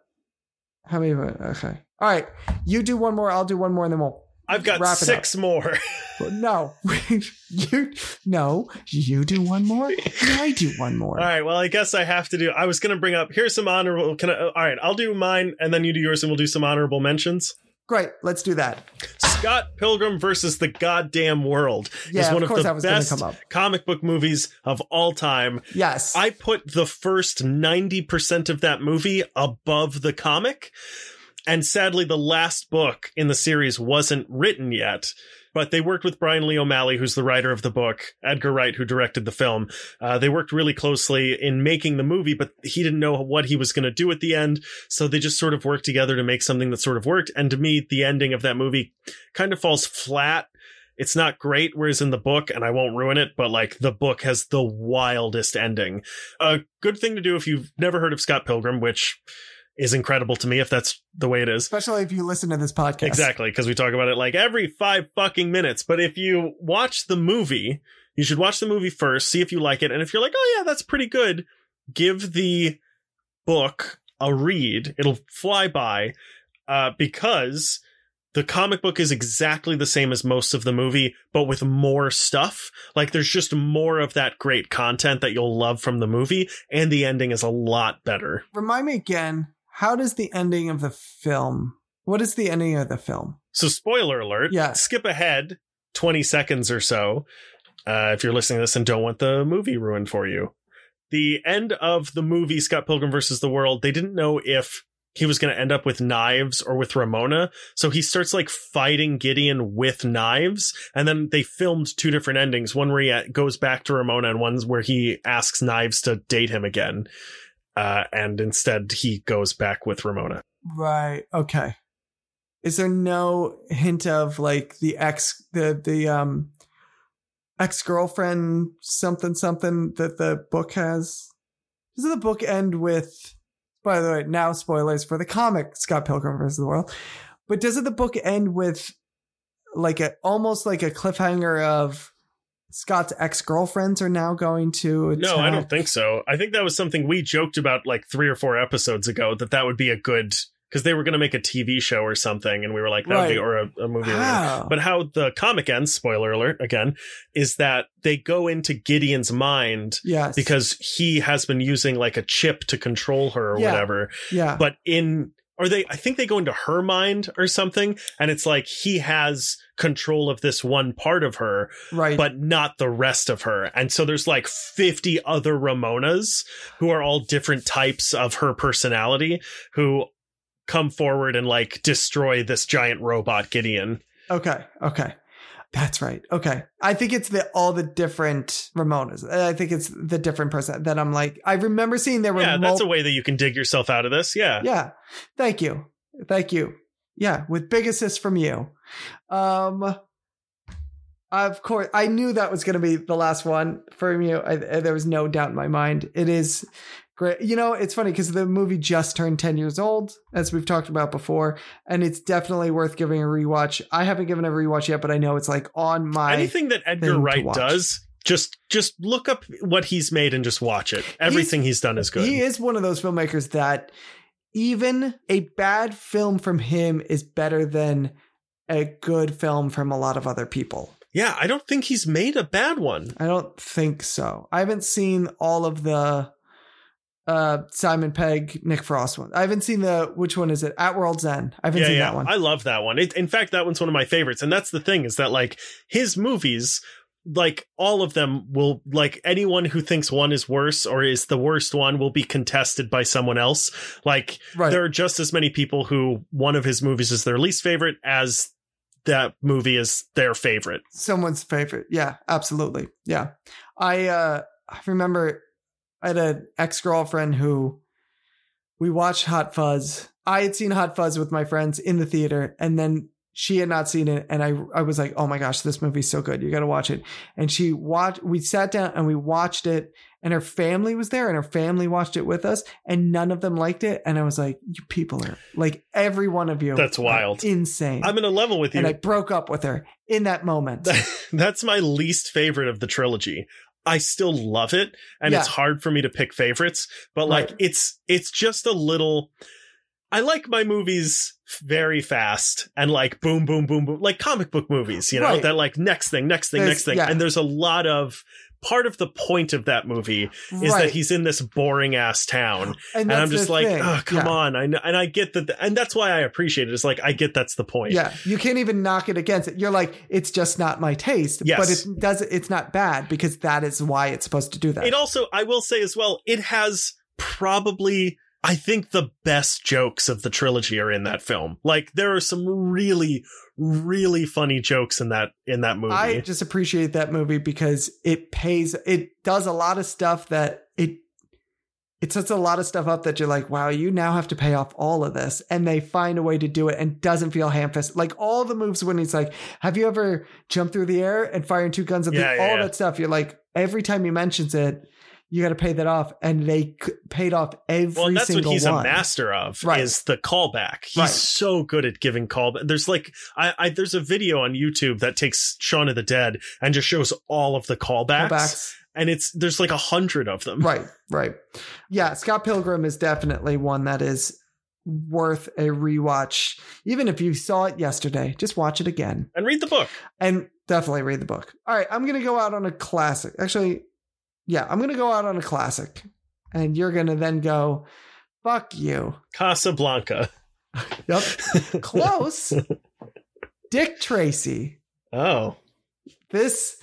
How many? Okay. All right. You do one more. I'll do one more and then we'll, I've got six more. no, you, no, you do one more. I do one more. All right. Well, I guess I have to do. I was going to bring up here's some honorable. Can I? All right. I'll do mine, and then you do yours, and we'll do some honorable mentions. Great. Let's do that. Scott Pilgrim versus the Goddamn World Yeah, is one of of, the that was gonna best comic book movies of all time. Yes. I put the first 90% of that movie above the comic. And sadly, the last book in the series wasn't written yet. But they worked with Brian Lee O'Malley, who's the writer of the book, Edgar Wright, who directed the film. Uh, they worked really closely in making the movie, but he didn't know what he was going to do at the end. So they just sort of worked together to make something that sort of worked. And to me, the ending of that movie kind of falls flat. It's not great, whereas in the book, and I won't ruin it, but like the book has the wildest ending. A good thing to do if you've never heard of Scott Pilgrim, which is incredible to me if that's the way it is. Especially if you listen to this podcast. Exactly, because we talk about it like every five fucking minutes. But if you watch the movie, you should watch the movie first, see if you like it. And if you're like, oh yeah, that's pretty good, give the book a read. It'll fly by, uh, because the comic book is exactly the same as most of the movie, but with more stuff. Like there's just more of that great content that you'll love from the movie, and the ending is a lot better. Remind me again, how does the ending of the film? What is the ending of the film? So, spoiler alert. Yeah. Skip ahead 20 seconds or so uh, if you're listening to this and don't want the movie ruined for you. The end of the movie, Scott Pilgrim versus the World, they didn't know if he was going to end up with knives or with Ramona. So he starts like fighting Gideon with knives. And then they filmed two different endings one where he uh, goes back to Ramona and one's where he asks knives to date him again. Uh, and instead he goes back with Ramona. Right. Okay. Is there no hint of like the ex the the um ex girlfriend something something that the book has? Does the book end with? By the way, now spoilers for the comic Scott Pilgrim vs. the World. But doesn't the book end with like a almost like a cliffhanger of Scott's ex girlfriends are now going to? No, I don't think so. I think that was something we joked about like three or four episodes ago that that would be a good because they were going to make a TV show or something, and we were like that would be or a, a movie. or. Wow. But how the comic ends, spoiler alert again, is that they go into Gideon's mind yes, because he has been using like a chip to control her or Yeah. whatever. yeah, But in or they I think they go into her mind or something and it's like he has control of this one part of her right. but not the rest of her. And so there's like 50 other Ramonas who are all different types of her personality who come forward and like destroy this giant robot Gideon. Okay. Okay. That's right. Okay. I think it's the all the different Ramonas. I think it's the different person that I'm like. I remember seeing there were. Yeah, that's mul- a way that you can dig yourself out of this. Yeah. Yeah. Thank you. Thank you. Yeah, with big assist from you. Um. Of course, I knew that was going to be the last one from you. I, there was no doubt in my mind. It is great. You know, it's funny because the movie just turned 10 years old, as we've talked about before, and it's definitely worth giving a rewatch. I haven't given a rewatch yet, but I know it's like on my. Anything that Edgar Wright does, just just look up what he's made and just watch it. Everything he's, done is good. He is one of those filmmakers that even a bad film from him is better than a good film from a lot of other people. yeah, I don't think he's made a bad one. I don't think so. I haven't seen all of the uh Simon Pegg, Nick Frost one. I haven't seen the which one is it? At World's End. I haven't yeah, seen yeah. that one. I love that one. It, in fact, that one's one of my favorites. And that's the thing is that like his movies, like all of them will like anyone who thinks one is worse or is the worst one will be contested by someone else. Like right. there are just as many people who one of his movies is their least favorite as that movie is their favorite. someone's favorite. Yeah, absolutely. Yeah. I uh I remember I had an ex-girlfriend who we watched Hot Fuzz. I had seen Hot Fuzz with my friends in the theater and then she had not seen it and I I was like, "Oh my gosh, this movie's so good. You got to watch it." And she watched we sat down and we watched it and her family was there and her family watched it with us and none of them liked it and I was like, "You people are like every one of you That's wild. Insane." I'm in a level with you. and I broke up with her in that moment. That's my least favorite of the trilogy. I still love it and Yeah. it's hard for me to pick favorites, but like Right. it's it's just a little I like my movies very fast and like boom boom boom boom like comic book movies, you know, Right. that like next thing, next thing, There's- next thing. yeah. And there's a lot of part of the point of that movie is Right. that he's in this boring ass town and, that's I'm just like, thing. oh, come Yeah. on. I know, and I get that, and that's why I appreciate it. It's like I get that's the point. Yeah, you can't even knock it against it. You're like, it's just not my taste. Yes. But it does it's not bad because that is why it's supposed to do that. It also, I will say as well, it has probably, I think the best jokes of the trilogy are in that film. Like there are some really, really funny jokes in that in that movie. I just appreciate that movie because it pays it does a lot of stuff that it it sets a lot of stuff up that you're like, wow, you now have to pay off all of this. And they find a way to do it and doesn't feel ham fist. Like all the moves when he's like, have you ever jumped through the air and firing two guns at Yeah, the, yeah, all yeah. that stuff? You're like, every time he mentions it, you got to pay that off. And they c- paid off every well, that's what he's one. a master of Right. is the callback. He's Right. so good at giving callback. There's like, I, I, there's a video on YouTube that takes Shaun of the Dead and just shows all of the callbacks, Callbacks. and it's there's like a hundred of them. Right, right. Yeah, Scott Pilgrim is definitely one that is worth a rewatch. Even if you saw it yesterday, just watch it again. And read the book. And definitely read the book. All right, I'm going to go out on a classic. Actually, yeah, I'm going to go out on a classic. And you're going to then go, fuck you. Casablanca. Yep. Close. Dick Tracy. Oh, This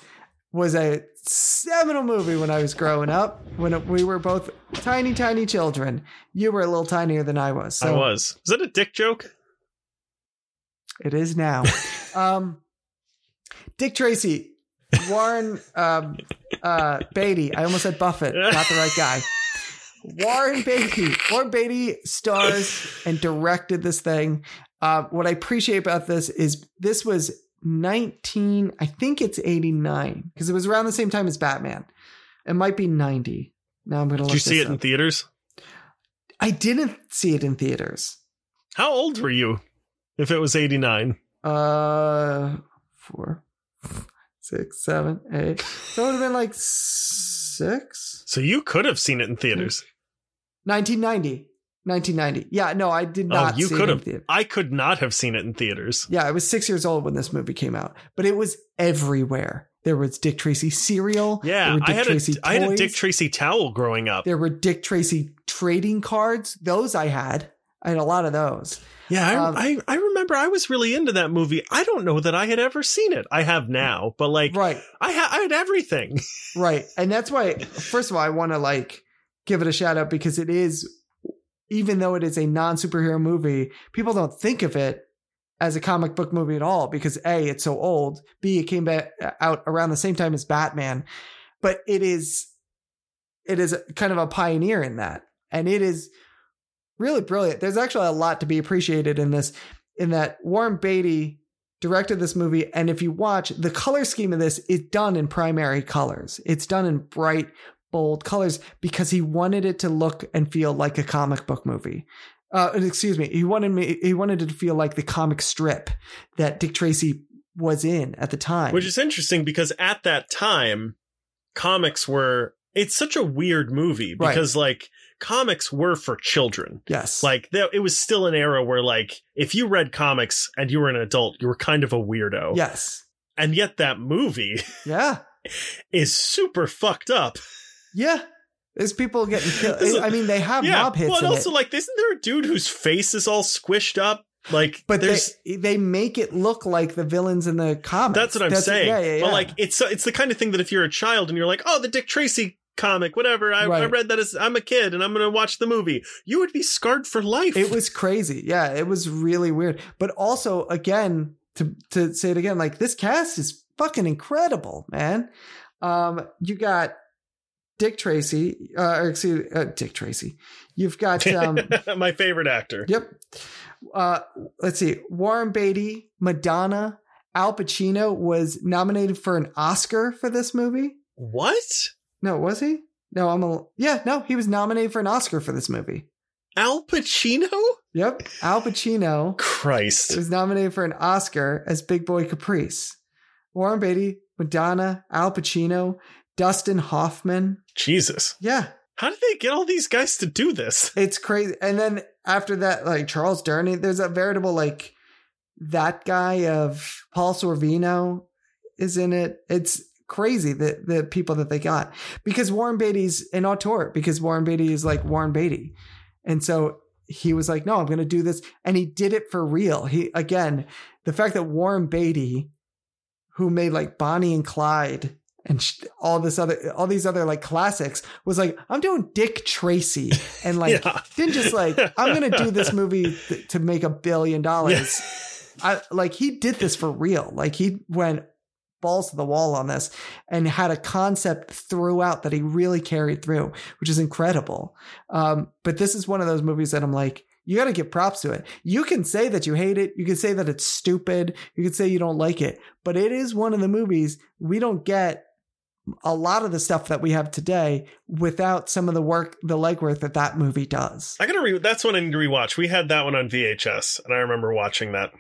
was a seminal movie when I was growing up, when we were both tiny, tiny children. You were a little tinier than I was. So I was. Was that a dick joke? It is now. um, Dick Tracy, Warren um, uh, Beatty. I almost said Buffett, not the right guy. Warren Beatty. Warren Beatty stars and directed this thing. Uh, what I appreciate about this is this was 19, I think it's 89, because it was around the same time as Batman. It might be 90. Now I'm going to Did you see it in theaters? I didn't see it in theaters. How old were you? If it was 89. Uh, four, six, seven, eight. So it would have been like six. So you could have seen it in theaters. 1990. 1990. Yeah, no, I did oh, not oh, you could have. I could not have seen it in theaters. Yeah, I was six years old when this movie came out, but it was everywhere. There was Dick Tracy cereal. there Yeah, were Dick I had Tracy a I had a. Dick Tracy towel growing up. There were Dick Tracy trading cards. Those I had. I had a lot of those. Yeah, I, Um, I I remember I was really into that movie. I don't know that I had ever seen it. I have now, but like Right, I ha- I had everything. right. And that's why, first of all, I want to like give it a shout out because it is, even though it is a non superhero movie, people don't think of it as a comic book movie at all because A, it's so old. B, it came back out around the same time as Batman. But it is, it is kind of a pioneer in that. And it is really brilliant. There's actually a lot to be appreciated in this, in that Warren Beatty directed this movie. And if you watch the color scheme of this, is done in primary colors. It's done in bright, bold colors because he wanted it to look and feel like a comic book movie. Uh, excuse me. He wanted me, he wanted it to feel like the comic strip that Dick Tracy was in at the time. Which is interesting because at that time, comics were. It's such a weird movie Right. because like comics were for children. yes. Like there, it was still an era where like if you read comics and you were an adult, you were kind of a weirdo. yes. And yet that movie Yeah. is super fucked up. Yeah. There's people getting killed. I mean, they have yeah. mob hits well, and also it, like, isn't there a dude whose face is all squished up? Like, but there's. they they make it look like the villains in the comics. That's what I'm saying. Yeah, yeah, yeah. But like, it's it's the kind of thing that if you're a child and you're like, oh, the Dick Tracy comic, whatever. I, I read that as I'm a kid and I'm gonna watch the movie. You would be scarred for life. It was crazy. Yeah, it was really weird. But also, again, to to say it again, like this cast is fucking incredible, man. Um, you got Dick Tracy, uh, or excuse uh, Dick Tracy. You've got um, my favorite actor. yep. Uh, let's see, Warren Beatty, Madonna, Al Pacino was nominated for an Oscar for this movie. What? No, was he? No, I'm a yeah. No, he was nominated for an Oscar for this movie. Al Pacino? Yep, Al Pacino. Christ. He was nominated for an Oscar as Big Boy Caprice. Warren Beatty, Madonna, Al Pacino, Dustin Hoffman. Jesus. Yeah, How did they get all these guys to do this? it's crazy. And then after that, like Charles Durning, there's a veritable like that guy of Paul Sorvino is in it. It's crazy the the people that they got because Warren Beatty's an auteur because Warren Beatty is like Warren Beatty, and so he was like, no, I'm going to do this, and he did it for real. He again, the fact that Warren Beatty, who made like Bonnie and Clyde and all this other all these other like classics, was like, I'm doing Dick Tracy, and like Yeah. didn't just like I'm going to do this movie th- to make a billion dollars. I like he did this for real. Like he went balls to the wall on this and had a concept throughout that he really carried through, which is incredible. Um, but this is one of those movies that I'm like, you got to give props to it. You can say that you hate it. You can say that it's stupid. You can say you don't like it, but it is one of the movies we don't get a lot of the stuff that we have today without some of the work, the legwork that that movie does. I gotta re. That's one I need to rewatch. We had that one on VHS, and I remember watching that.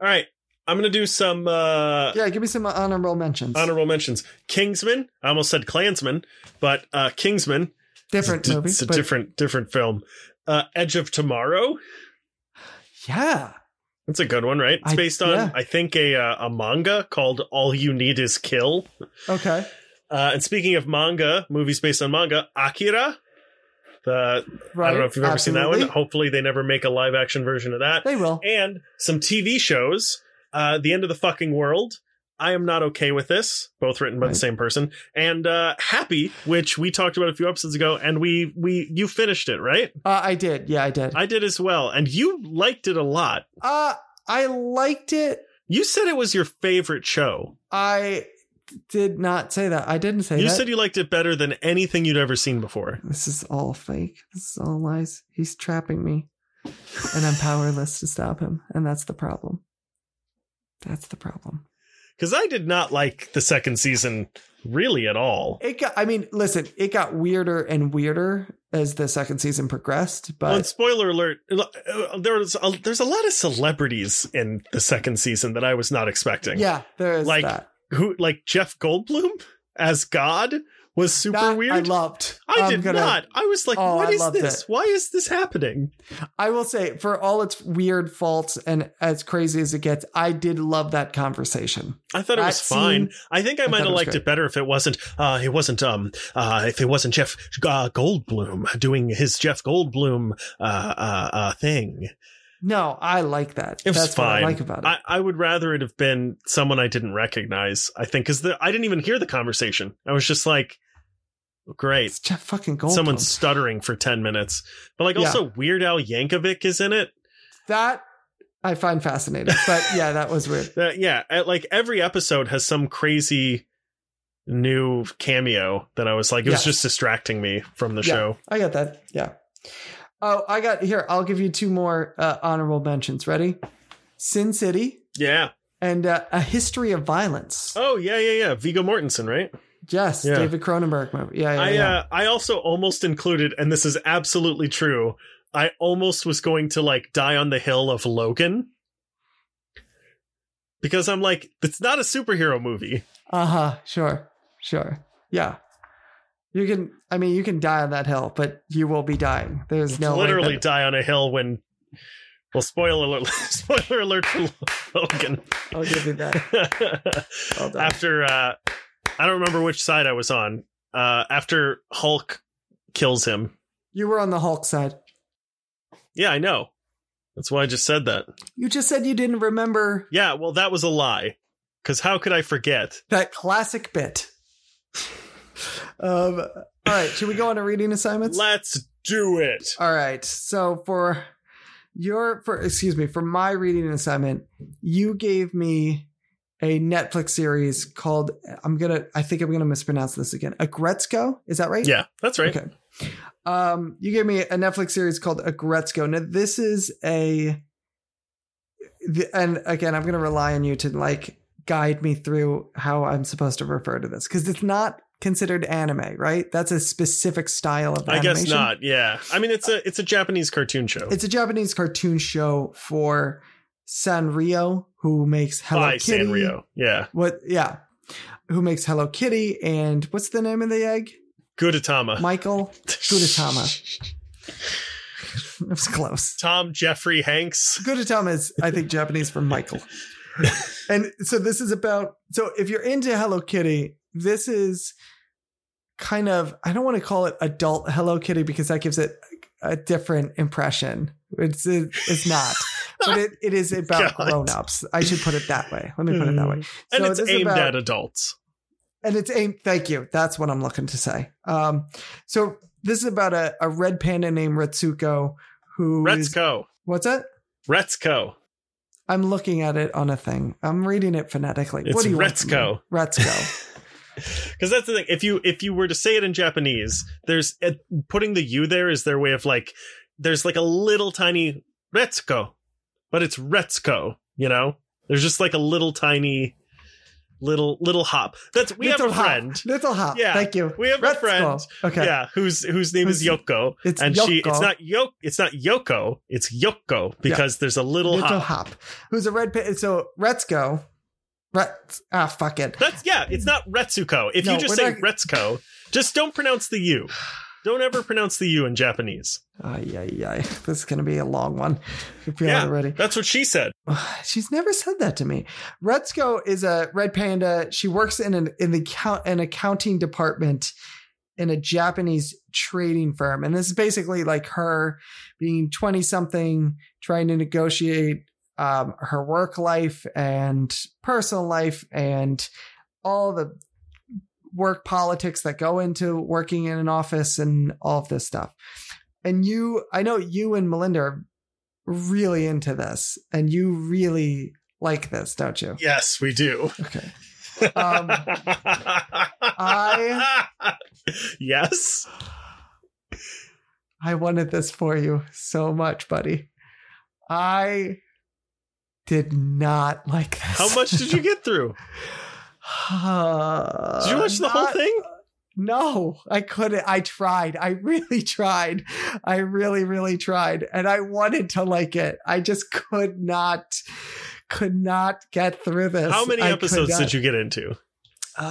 All right, I'm gonna do some uh, Yeah, give me some honorable mentions. honorable mentions. Kingsman. I almost said Klansman, but uh, Kingsman. Different It's a, movie. It's a but- different different film. Uh, Edge of Tomorrow. Yeah. That's a good one, right? It's I- based on yeah. I think a uh, a manga called All You Need Is Kill. Okay. Uh, and speaking of manga, movies based on manga, Akira. The Right. I don't know if you've ever seen that one. Hopefully, they never make a live action version of that. They will. and some TV shows. Uh, the End of the Fucking World. I am not okay with this. Both written by Right. the same person. And uh, Happy, which we talked about a few episodes ago, and we we you finished it, right? Uh, I did. Yeah, I did. I did as well, and you liked it a lot. Uh, I liked it. You said it was your favorite show. I did not say that. I didn't say You that. You said you liked it better than anything you'd ever seen before. this is all fake. This is all lies. He's trapping me, and I'm powerless to stop him. And that's the problem. That's the problem. Because I did not like the second season really at all. It got. I mean, listen. It got weirder and weirder as the second season progressed. Well, But spoiler alert: uh, there's a, there's a lot of celebrities in the second season that I was not expecting. yeah, there is Like- that. who like Jeff Goldblum as God was super That weird. I loved. I I'm did gonna- not. I was like, Oh, what I is this? it. Why is this happening? I will say, for all its weird faults and as crazy as it gets, I did love that conversation. I thought it That was fine. scene- I think I I might have it liked great. it better if it wasn't. Uh, it wasn't. Um. Uh. If it wasn't Jeff uh, Goldblum doing his Jeff Goldblum uh, uh, uh thing. No, I like that. It was That's fine. what I like about it. I, I would rather it have been someone I didn't recognize. I think because I didn't even hear the conversation. I was just like, great. it's Jeff fucking Goldblum. Someone's stuttering for ten minutes, but like Yeah. also Weird Al Yankovic is in it. that I find fascinating. But yeah, that was weird. Uh, yeah, like every episode has some crazy new cameo that I was like, it was just distracting me from the Yeah. show. I got that. Yeah. Oh, I got here. I'll give you two more uh, honorable mentions. Ready? Sin City Yeah. and uh, A History of Violence. Oh yeah, yeah, yeah. Viggo Mortensen, right? Yes, Yeah. David Cronenberg movie. Yeah, yeah, I yeah. uh, I also almost included, and this is absolutely true. I almost was going to like die on the hill of Logan because I'm like, it's not a superhero movie. Uh huh. Sure. Sure. Yeah. You can. I mean, you can die on that hill, but you will be dying. There's no Literally that- die on a hill when. Well, spoiler alert! Spoiler alert for Logan. I'll give you that. After uh, I don't remember which side I was on. Uh, after Hulk kills him. You were on the Hulk side. Yeah, I know. That's why I just said that. You just said you didn't remember Yeah, well, that was a lie. Because how could I forget? that classic bit. um. All right. Should we go on to reading assignments? Let's do it. All right. So for your for excuse me, for my reading assignment, you gave me a Netflix series called I'm gonna I think I'm gonna mispronounce this again. Agretzko? Is that right? Yeah, that's right. Okay. Um, you gave me a Netflix series called Agretzko. Now this is a, the, and again, I'm to rely on you to like guide me through how I'm supposed to refer to this because it's not considered anime, right? That's a specific style of animation. I guess not. Yeah. I mean, it's a it's a Japanese cartoon show. It's a Japanese cartoon show for Sanrio, who makes Hello by Kitty. Sanrio. Yeah. What? Yeah, who makes Hello Kitty and what's the name of the egg? Gudetama. Michael Gudetama. It was close. Tom Jeffrey Hanks. Gudetama is, I think, Japanese for Michael. and so this is about. So if you're into Hello Kitty, this is kind of. I don't want to call it adult Hello Kitty because that gives it a different impression. It's it, it's not, but it, it is about God. grown-ups. I should put it that way. Let me put it that way. And So it's this aimed about- at adults. and it's aimed thank you that's what i'm looking to say um so this is about a, a red panda named retsuko who is- Retzko. what's that Retzko. i'm looking at it on a thing i'm reading it phonetically It's what do you want from me? Retzko. retzko Because that's the thing. If you if you were to say it in Japanese, there's uh, putting the U there is their way of like there's like a little tiny Retzko, but it's Retzko. You know, there's just like a little tiny little little hop. That's we little have a hop, friend. little hop Yeah, thank you We have a Retzko. friend. okay Yeah, whose whose name is Yoko, it's and she Yoko. it's not Yo it's not Yoko, it's Yoko because there's a little, little hop. hop who's a red panda so retzko Ret- ah fuck it That's yeah, it's not Retsuko. If No, you just say not- Retzko, just don't pronounce the U. Don't ever pronounce the U in Japanese. Ay, ay, ay. This is going to be a long one. If you're Yeah. not ready. That's what she said. She's never said that to me. Retzko is a red panda. She works in an in the count an accounting department in a Japanese trading firm, and this is basically like her being twenty something, trying to negotiate um, her work life and personal life and all the work politics that go into working in an office and all of this stuff. And you, I know you and Melinda are really into this and you really like this, don't you? Yes, we do. Okay. Um, I- yes. I wanted this for you so much, buddy. I did not like this. How much did you get through? Did you watch the whole thing? No, I couldn't. I tried. I really tried. I really, really tried. And I wanted to like it. I just could not, could not get through this. How many I episodes did you get into? Uh,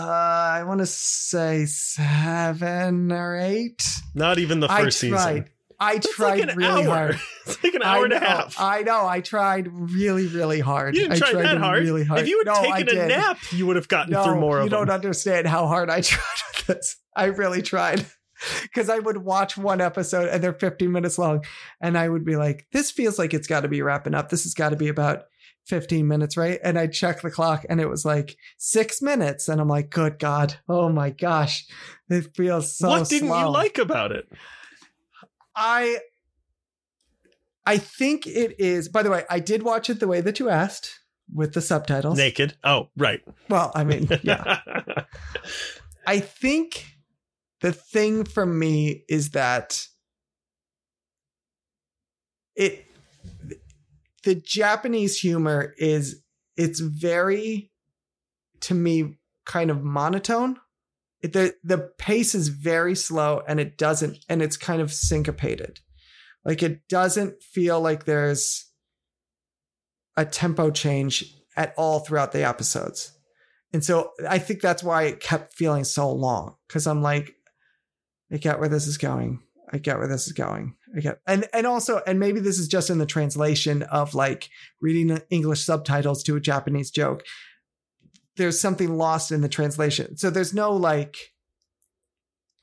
I want to say seven or eight. Not even the I first tried. season. I It's tried like really hour. hard. It's like an hour and a half. I know. I tried really, really hard. you didn't I try tried that hard. Really hard. If you had no, taken a nap, you would have gotten no, through more you don't them. understand how hard I tried with this. I really tried. Because I would watch one episode and they're 15 minutes long, and I would be like, "This feels like it's got to be wrapping up. This has got to be about 15 minutes, right?" And I check the clock, and it was like six minutes, and I'm like, "Good God, oh my gosh, it feels so." what didn't slow. you like about it? I I think it is. By the way, I did watch it the way that you asked with the subtitles. Naked. Oh, right. Well, I mean, yeah. I think the thing for me is that it the Japanese humor is it's very to me kind of monotone. The the pace is very slow and it doesn't and it's kind of syncopated. Like it doesn't feel like there's a tempo change at all throughout the episodes. And so I think that's why it kept feeling so long because I'm like, I get where this is going. I get where this is going. I get, and and also, and maybe this is just in the translation of like reading English subtitles to a Japanese joke. There's something lost in the translation, so there's no like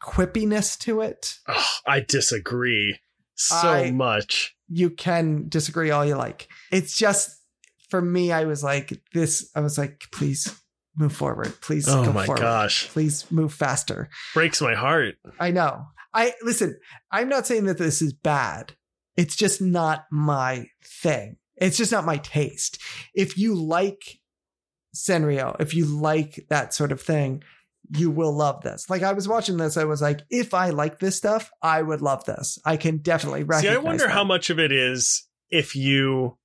quippiness to it. Ugh, I disagree so I- much. You can disagree all you like. It's just for me, I was like this. I was like, please move forward. Please Oh go my forward. gosh. Please move faster. Breaks my heart. I know. I listen, I'm not saying that this is bad. It's just not my thing. It's just not my taste. If you like Sanrio, if you like that sort of thing, you will love this. Like I was watching this, I was like, if I like this stuff, I would love this. I can definitely See. I wonder that. how much of it is if you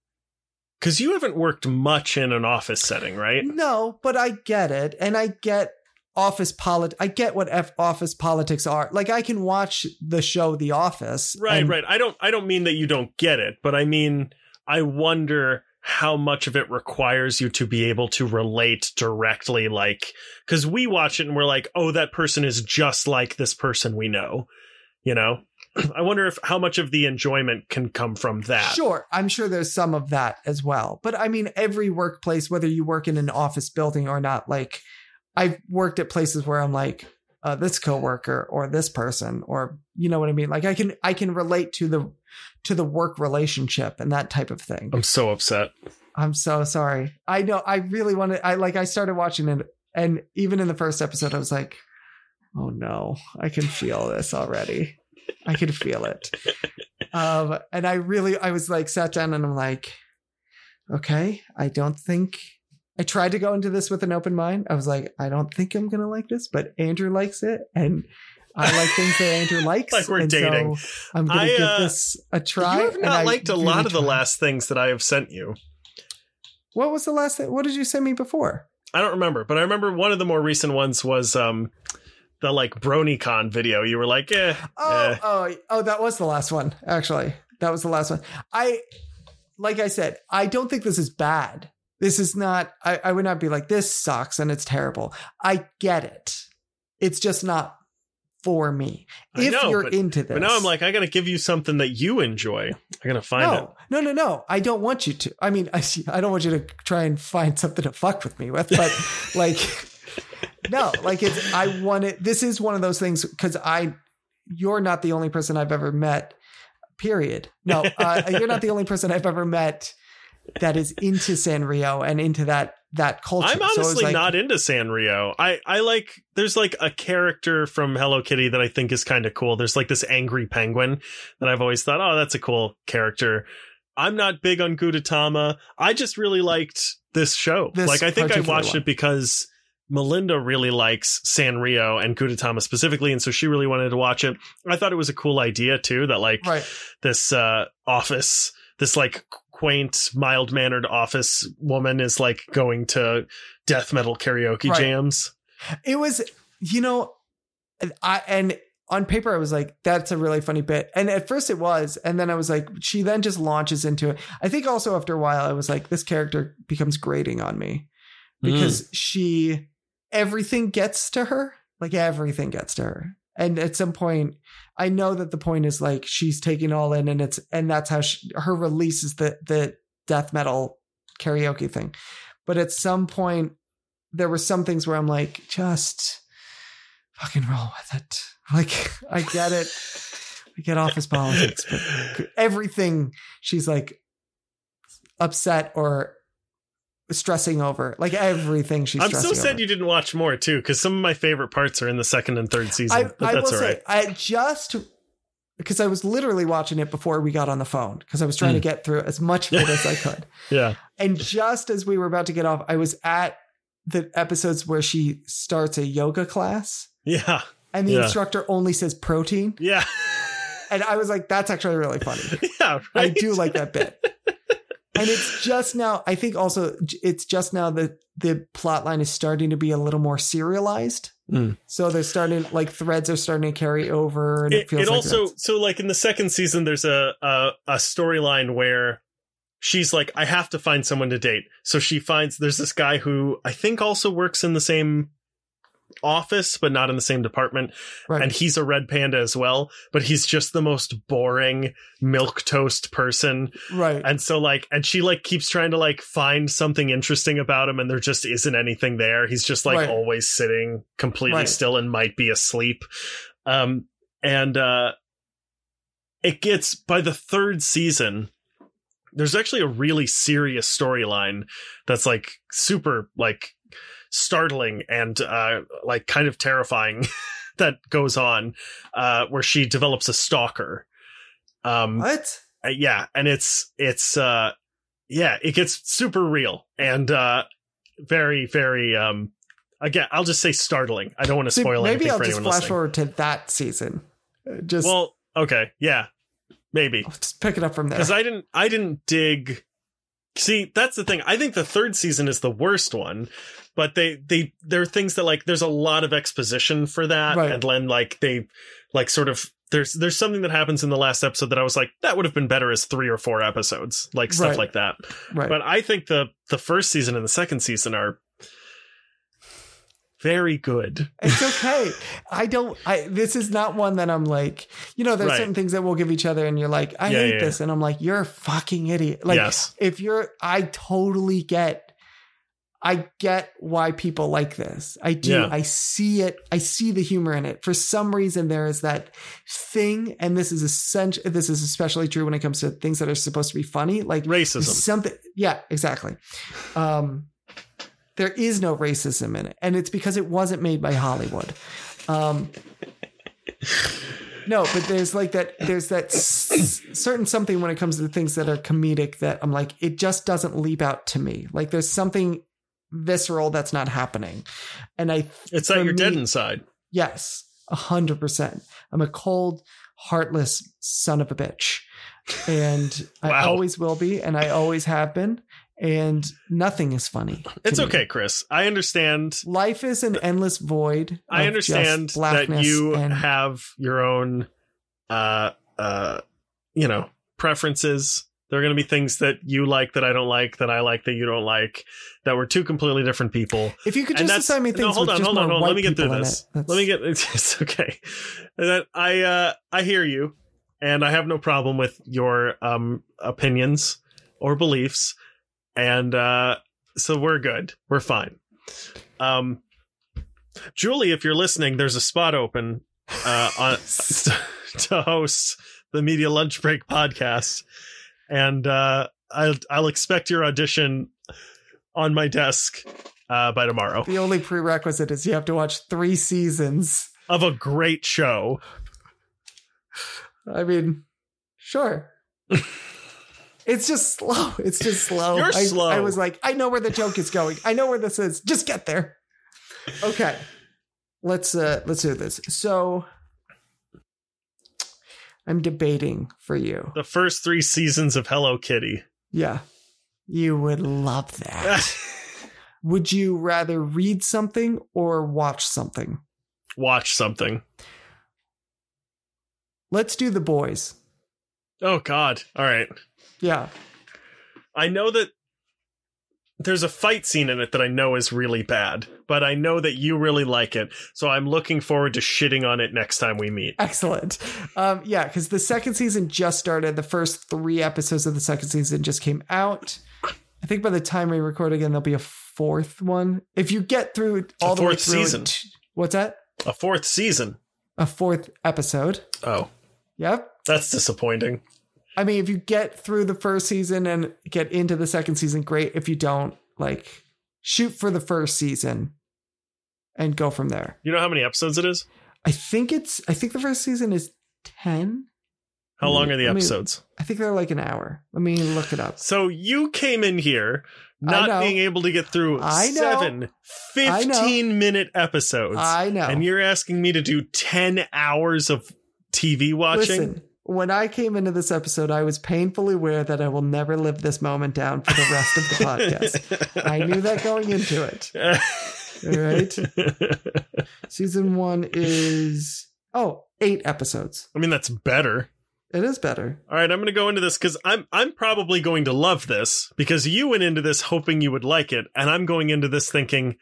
because you haven't worked much in an office setting, right? No, but I get it, and I get office polit. I get what F- office politics are. Like I can watch the show The Office. Right, and- right. I don't I don't mean that you don't get it, but I mean I wonder how much of it requires you to be able to relate directly like cuz we watch it and we're like, "Oh, that person is just like this person we know." You know? I wonder if how much of the enjoyment can come from that. Sure, I'm sure there's some of that as well. But I mean, every workplace, whether you work in an office building or not, like I've worked at places where I'm like, uh, this coworker or this person, or you know what I mean. Like I can I can relate to the to the work relationship and that type of thing. I'm so upset. I'm so sorry. I know. I really wanted. I like. I started watching it, and even in the first episode, I was like, "Oh no, I can feel this already. I can feel it." Um, and I really, I was like, sat down, and I'm like, "Okay, I don't think." I tried to go into this with an open mind. I was like, I don't think I'm gonna like this, but Andrew likes it, and I like things that Andrew likes. Like we're and so dating. I'm gonna I, give uh, this a try. you have not I liked a really lot of the last things that I have sent you. What was the last thing? What did you send me before? I don't remember, but I remember one of the more recent ones was um the like BronyCon video. You were like, eh, Oh, eh. oh, oh, that was the last one. Actually, that was the last one. I, like I said, I don't think this is bad. This is not. I, I would not be like this sucks and it's terrible. I get it. It's just not for me. If know, you're but- into this, But now I'm like, I gotta give you something that you enjoy. I gotta find it. no, no, no, no. I don't want you to. I mean, I, I don't want you to try and find something to fuck with me with, but like, no, like it's, I want it. This is one of those things because I, you're not the only person I've ever met, period. No, uh, you're not the only person I've ever met that is into Sanrio and into that, that culture. I'm So honestly like- not into Sanrio. I I like there's like a character from Hello Kitty that I think is kind of cool. There's like this angry penguin that I've always thought, oh, that's a cool character. I'm not big on Gudetama. I just really liked this show. This like I think I watched one. it because Melinda really likes Sanrio and Gudetama specifically, and so she really wanted to watch it. I thought it was a cool idea too that like Right. this uh office this like quaint mild mannered office woman is like going to death metal karaoke Right. jams It was, you know, I and on paper I was like, that's a really funny bit. And at first it was, and then I was like, she then just launches into it. I think also after a while I was like, this character becomes grating on me hmm. because she everything gets to her. Like everything gets to her. And at some point, I know that the point is like she's taking all in, and it's and that's how she, her release is the the death metal karaoke thing. But at some point, there were some things where I'm like, just fucking roll with it. Like I get it. I get office politics, but everything she's like upset or stressing over. Like everything she's I'm so sad over. you didn't watch more too, because some of my favorite parts are in the second and third season. I, but I that's will all right. say, I just because I was literally watching it before we got on the phone because I was trying to Mm. get through as much of it as I could. Yeah. And just as we were about to get off, I was at the episodes where she starts a yoga class Yeah. and the Yeah. instructor only says protein. Yeah. And I was like, that's actually really funny. yeah. I do like that bit. And it's just now, I think also it's just now that the plot line is starting to be a little more serialized. Mm. So they're starting, like threads are starting to carry over. And it, It, feels it like also that's- so like in the second season, there's a a, a storyline where she's like, I have to find someone to date. So she finds there's this guy who I think also works in the same office, but not in the same department. right. and he's a red panda as well but he's just the most boring milk toast person right. and so like and she like keeps trying to like find something interesting about him and there just isn't anything there he's just like Right. always sitting completely Right. still and might be asleep um and uh it gets by the third season there's actually a really serious storyline that's like super like startling and uh like kind of terrifying that goes on uh where she develops a stalker um what? uh, yeah and it's it's uh yeah it gets super real and uh very very um again i'll just say startling i don't want to See, spoil maybe anything I'll for just anyone flash listening forward to that season. Uh, Just, well okay yeah maybe I'll just pick it up from there. because i didn't i didn't dig see that's the thing i think the third season is the worst one but they they there are things that like there's a lot of exposition for that Right. and then like they like sort of there's there's something that happens in the last episode that i was like that would have been better as three or four episodes like stuff Right. like that right. but I think the the first season and the second season are very good. It's okay. I don't. I this is not one that I'm like. You know, there's Right. certain things that we'll give each other, and you're like, I Yeah, hate yeah, this, and I'm like, you're a fucking idiot. Like, yes. if you're, I totally get. I get why people like this. I do. Yeah. I see it. I see the humor in it. For some reason, there is that thing, and this is essential. This is especially true when it comes to things that are supposed to be funny, like Racism. something. Yeah, exactly. Um, there is no racism in it, and it's because it wasn't made by Hollywood. Um, no, but there's like that. There's that s- certain something when it comes to the things that are comedic that I'm like, it just doesn't leap out to me. Like there's something visceral that's not happening, and I It's that you're dead inside. yes, a hundred percent. I'm a cold, heartless son of a bitch, and I always will be, and I always have been, and nothing is funny. It's me. okay, Chris. I understand. Life is an endless void. I understand that you and have your own uh uh you know, preferences. There are going to be things that you like that I don't like that I like that you don't like that we're two completely different people. If you could just assign me things no, hold on, hold on, hold on. Let me get through this. Let me get it's okay. That I uh I hear you and I have no problem with your um opinions or beliefs and uh so we're good. We're fine. Um Julie, if you're listening, there's a spot open uh on to host the Media Lunch Break podcast and uh I'll I'll expect your audition on my desk uh by tomorrow. The only prerequisite is you have to watch three seasons. of a great show. I mean, sure. it's just slow. It's just slow. You're I, slow. I was like, I know where the joke is going. I know where this is. Just get there. Okay. Let's uh let's do this. So I'm debating for you. The first three seasons of Hello Kitty. Yeah. You would love that. would you rather read something or watch something? Watch something. Let's do the boys. Oh God! All right. Yeah. I know that there's a fight scene in it that I know is really bad, but I know that you really like it. So I'm looking forward to shitting on it next time we meet. Excellent. Um, yeah, because the second season just started. The first three episodes of the second season just came out. I think by the time we record again, there'll be a fourth one. If you get through all the way fourth through it- season. what's that? A fourth season. A fourth episode. Oh, Yep. that's disappointing. I mean, if you get through the first season and get into the second season, great. If you don't, like, shoot for the first season and go from there. You know how many episodes it is? I think it's. I think the first season is ten. How long are the I mean- episodes? I think they're like an hour. Let me look it up. So you came in here not being able to get through I know. seven 15 minute episodes. I know. And you're asking me to do 10 hours of TV watching? Listen, when I came into this episode, I was painfully aware that I will never live this moment down for the rest of the podcast. I knew that going into it. All right. Season one is oh eight episodes. I mean, that's better. It is better. All right, I'm going to go into this because I'm I'm probably going to love this because you went into this hoping you would like it, and I'm going into this thinking,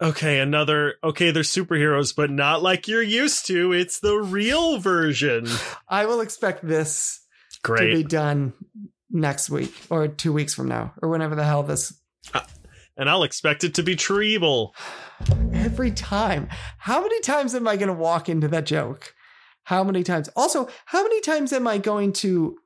okay, another okay, they're superheroes, but not like you're used to. It's the real version. I will expect this Great. to be done next week or two weeks from now or whenever the hell this and I'll expect it to be Treble. every time. How many times am I going to walk into that joke? How many times? Also, how many times am I going to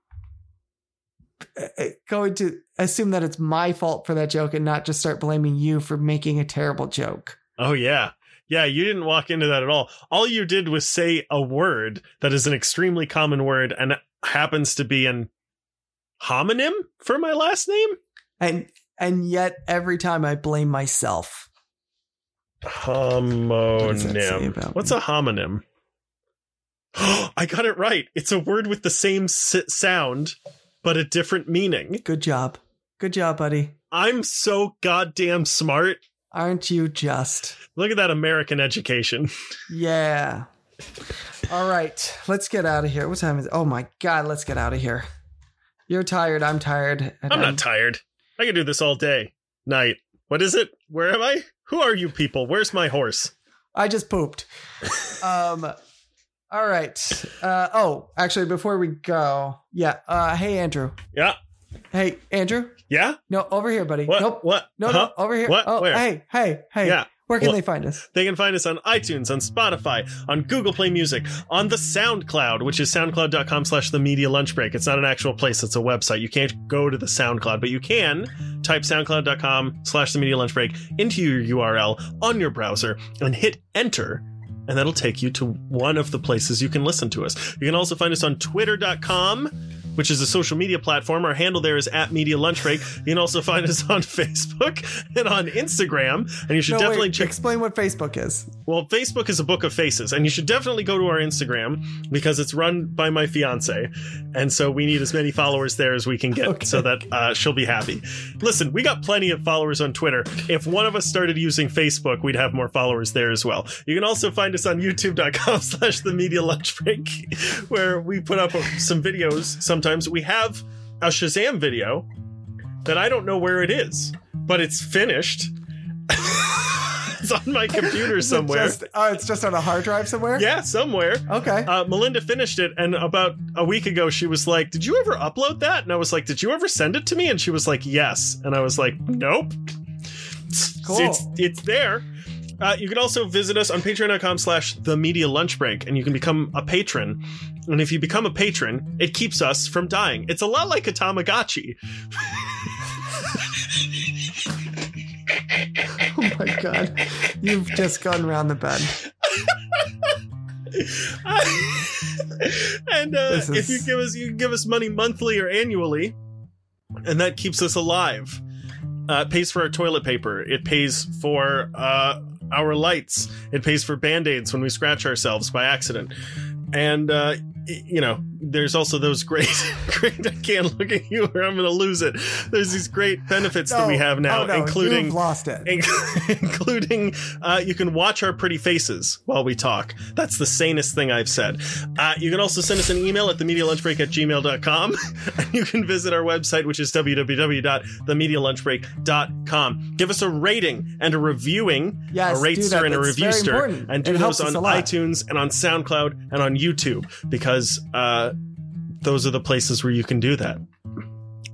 uh, going to assume that it's my fault for that joke and not just start blaming you for making a terrible joke? Oh yeah. Yeah, you didn't walk into that at all. All you did was say a word that is an extremely common word and happens to be an homonym for my last name. And and yet every time I blame myself. does that say Homonym. about What's me? a homonym? I got it right. It's a word with the same s- sound, but a different meaning. Good job. Good job, buddy. I'm so goddamn smart. Aren't you just? Look at that American education. Yeah. All right, let's get out of here. What time is it? Oh my god, let's get out of here. You're tired, I'm tired. and I'm not tired. I can do this all day. Night. What is it? Where am I? Who are you people? Where's my horse? I just pooped. um all right. Uh oh, actually before we go, yeah. Uh hey Andrew. Yeah. Hey Andrew. Yeah? No, over here, buddy. What? Nope. What? No, Huh? no, over here. What? Oh, Where? hey, hey, hey. Yeah. Where can What? they find us? They can find us on iTunes, on Spotify, on Google Play Music, on the SoundCloud, which is soundcloud.com slash the media lunch break. It's not an actual place, it's a website. You can't go to the SoundCloud, but you can type soundcloud.com slash the media lunch break into your URL on your browser and hit enter. And that'll take you to one of the places you can listen to us. You can also find us on twitter.com, which is a social media platform. Our handle there is at Media Lunch Break. You can also find us on Facebook and on Instagram. And you should No, definitely wait, check explain what Facebook is. well, Facebook is a book of faces, and you should definitely go to our Instagram because it's run by my fiance, and so we need as many followers there as we can get, Okay. so that uh, she'll be happy. Listen, we got plenty of followers on Twitter. If one of us started using Facebook, we'd have more followers there as well. You can also find us on YouTube.com/slash The Media Lunch Break, where we put up some videos. Sometimes we have a Shazam video that I don't know where it is, but it's finished. it's on my computer somewhere. just- oh, it's just on a hard drive somewhere? Yeah, somewhere. Okay. Uh, Melinda finished it, and about a week ago, she was like, "Did you ever upload that?" And I was like, "Did you ever send it to me?" And she was like, "Yes." And I was like, "Nope." Cool. It's it's there. Uh, you can also visit us on patreon.com slash the media lunch break and you can become a patron. And if you become a patron it keeps us from dying. It's a lot like a tamagotchi. Oh my god. You've just gone around the bend. and uh, This if you give us you can give us money monthly or annually and that keeps us alive. Uh, it pays for our toilet paper. It pays for uh, our lights. It pays for band-aids when we scratch ourselves by accident. And uh, you know, there's also those great, great. I can't look at you or I'm going to lose it. There's these great benefits that we have now, Oh, no, including lost it. including uh, you can watch our pretty faces while we talk. That's the sanest thing I've said. Uh, you can also send us an email at themedialunchbreak at gmail.com. and you can visit our website, which is www.themedialunchbreak.com. Give us a rating and a reviewing, Yes, a rater and a reviewster, and do It those on iTunes and on SoundCloud and on YouTube because uh, those are the places where you can do that.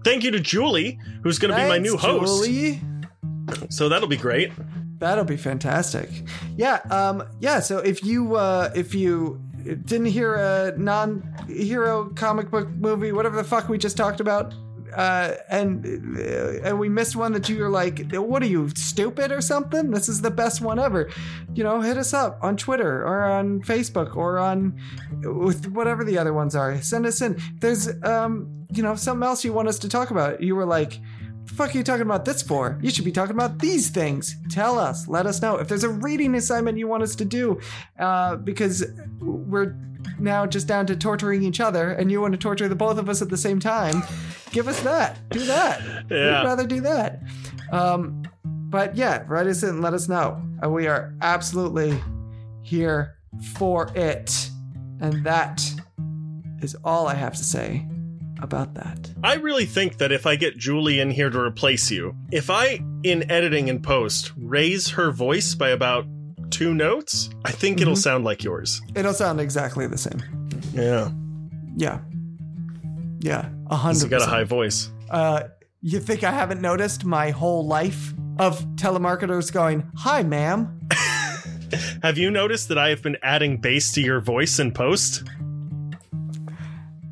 Thank you to Julie, who's going to be my new host. Julie. So that'll be great. That'll be fantastic. Yeah, um, yeah. So if you uh, if you didn't hear a non-hero comic book movie, whatever the fuck we just talked about, uh, and uh, and we missed one that you were like, "What are you stupid or something?" This is the best one ever. You know, hit us up on Twitter or on Facebook or on with whatever the other ones are. Send us in. There's um, you know, something else you want us to talk about. You were like the fuck are you talking about this for? You should be talking about these things. Tell us. Let us know. If there's a reading assignment you want us to do, uh, because we're now just down to torturing each other and you want to torture the both of us at the same time, give us that. Do that. Yeah. We'd rather do that. Um, but yeah, write us in and let us know. Uh, we are absolutely here for it. And that is all I have to say about that. I really think that if I get Julie in here to replace you, if I, in editing and post, raise her voice by about two notes, I think it'll Mhm. sound like yours. It'll sound exactly the same. Yeah. Yeah. Yeah. A hundred You got a high voice. Uh, you think I haven't noticed my whole life of telemarketers going, "Hi, ma'am." Have you noticed that I have been adding bass to your voice in post?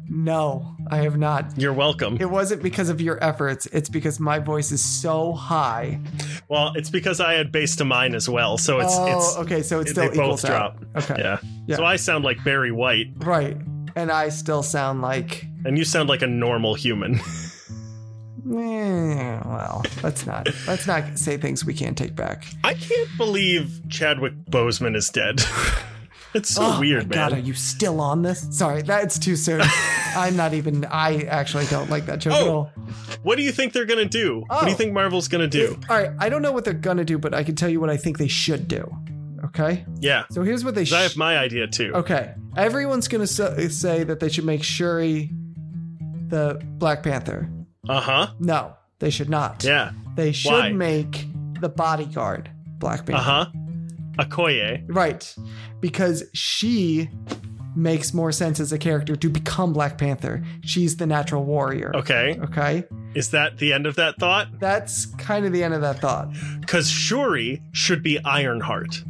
No, I have not. You're welcome. It wasn't because of your efforts. It's because my voice is so high. Well, it's because I had bass to mine as well, so it's oh, it's okay. So it they still both equals out. drop. Okay. Yeah. Yeah. So I sound like Barry White, Right. And I still sound like. and you sound like a normal human. Eh, well, let's not. Let's not say things we can't take back. I can't believe Chadwick Boseman is dead. it's so Oh, weird, man. God, are you still on this? Sorry, that's too soon. I'm not even. I actually don't like that joke at Oh. all. What do you think they're gonna do? What do you Oh. think Marvel's gonna do? All right, I don't know what they're gonna do, but I can tell you what I think they should do. Okay, Yeah, so here's what they 'cause I have my idea too. okay, everyone's gonna sa- say that they should make Shuri the Black Panther. Uh huh. No, they should not. Yeah. they should Why? make the bodyguard Black Panther. Uh huh. Okoye. Right, because she makes more sense as a character to become Black Panther. She's the natural warrior. Okay. Okay, Is that the end of that thought? that's kind of the end of that thought. Because Shuri should be Ironheart,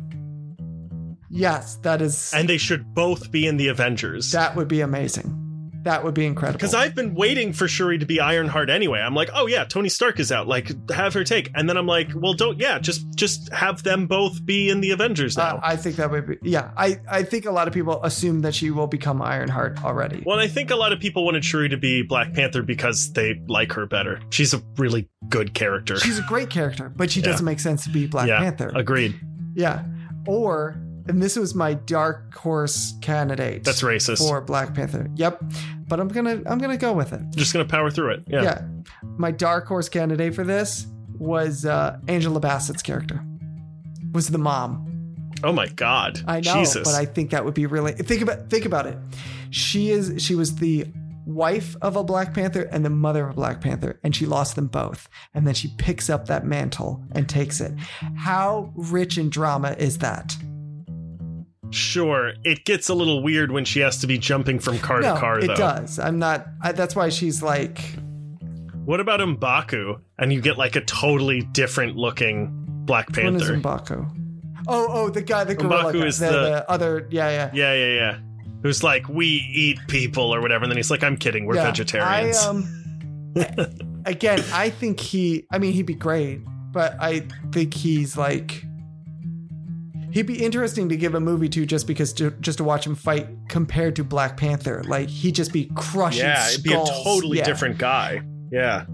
Yes, that is. and they should both be in the Avengers. that would be amazing. That would be incredible. Because I've been waiting for Shuri to be Ironheart anyway. I'm like, oh yeah, Tony Stark is out. Like, have her take. And then I'm like, well, don't. Yeah, just just have them both be in the Avengers now. Uh, I think that would be yeah. I I think a lot of people assume that she will become Ironheart already. well, I think a lot of people wanted Shuri to be Black Panther because they like her better. She's a really good character. She's a great character, but she Yeah. doesn't make sense to be Black yeah, Panther. agreed. Yeah, or and this was my dark horse candidate. That's racist. for Black Panther. Yep, but I'm gonna I'm gonna go with it. just gonna power through it. Yeah. Yeah, my dark horse candidate for this was uh, Angela Bassett's character. Was the mom. Oh my God. I know, Jesus. but I think that would be really think about think about it. She is she was the wife of a Black Panther and the mother of a Black Panther, and she lost them both. And then she picks up that mantle and takes it. How rich in drama is that? Sure, it gets a little weird when she has to be jumping from car no, to car, it though. does. I'm not. I, that's why she's like. What about M'Baku? And you get like a totally different looking Black When is Panther. M'Baku? Oh, oh, the guy, the gorilla, M'Baku guy, is the, the- the other. Yeah, yeah. yeah, yeah, yeah. Who's like, we eat people or whatever. And then he's like, I'm kidding, we're yeah. vegetarians. I, um, again, I think he. I mean, he'd be great, but I think he's like. He'd be interesting to give a movie to just because to, just to watch him fight compared to Black Panther. Like he'd just be crushing. yeah, it'd be a totally Yeah. different guy. Yeah.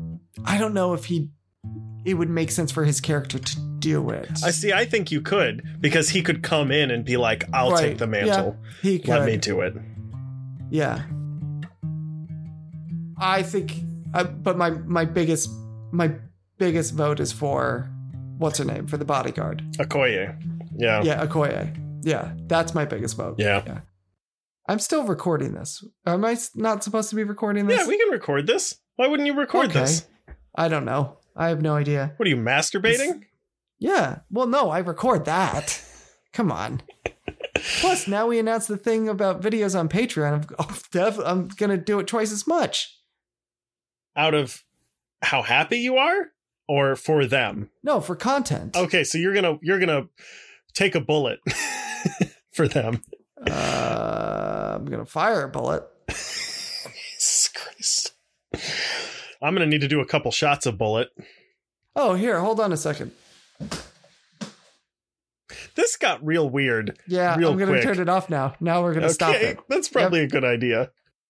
I don't know if he. It would make sense for his character to do it. I see. I think you could because he could come in and be like, I'll Right, take the mantle. He could. Let me do it. Yeah. I think, uh, but my my biggest my biggest vote is for what's her name for the bodyguard. Okoye. Yeah. Yeah, Okoye. Yeah, that's my biggest vote. Yeah. yeah. I'm still recording this. Am I not supposed to be recording this? Yeah, we can record this. Why wouldn't you record Okay. this? I don't know. I have no idea. What are you masturbating? Yeah. Well, no, I record that. Come on. Plus, now we announced the thing about videos on Patreon. I'm, def- I'm gonna do it twice as much. Out of how happy you are or for them? No, for content. Okay, so you're going to you're going to take a bullet for them. Uh, I'm gonna fire a bullet. Jesus Christ. I'm going to need to do a couple shots of bullet. Oh, here, hold on a second. This got real weird. Yeah, Real I'm gonna quick. turn it off now. Now we're gonna stop Okay, it. that's probably a good idea.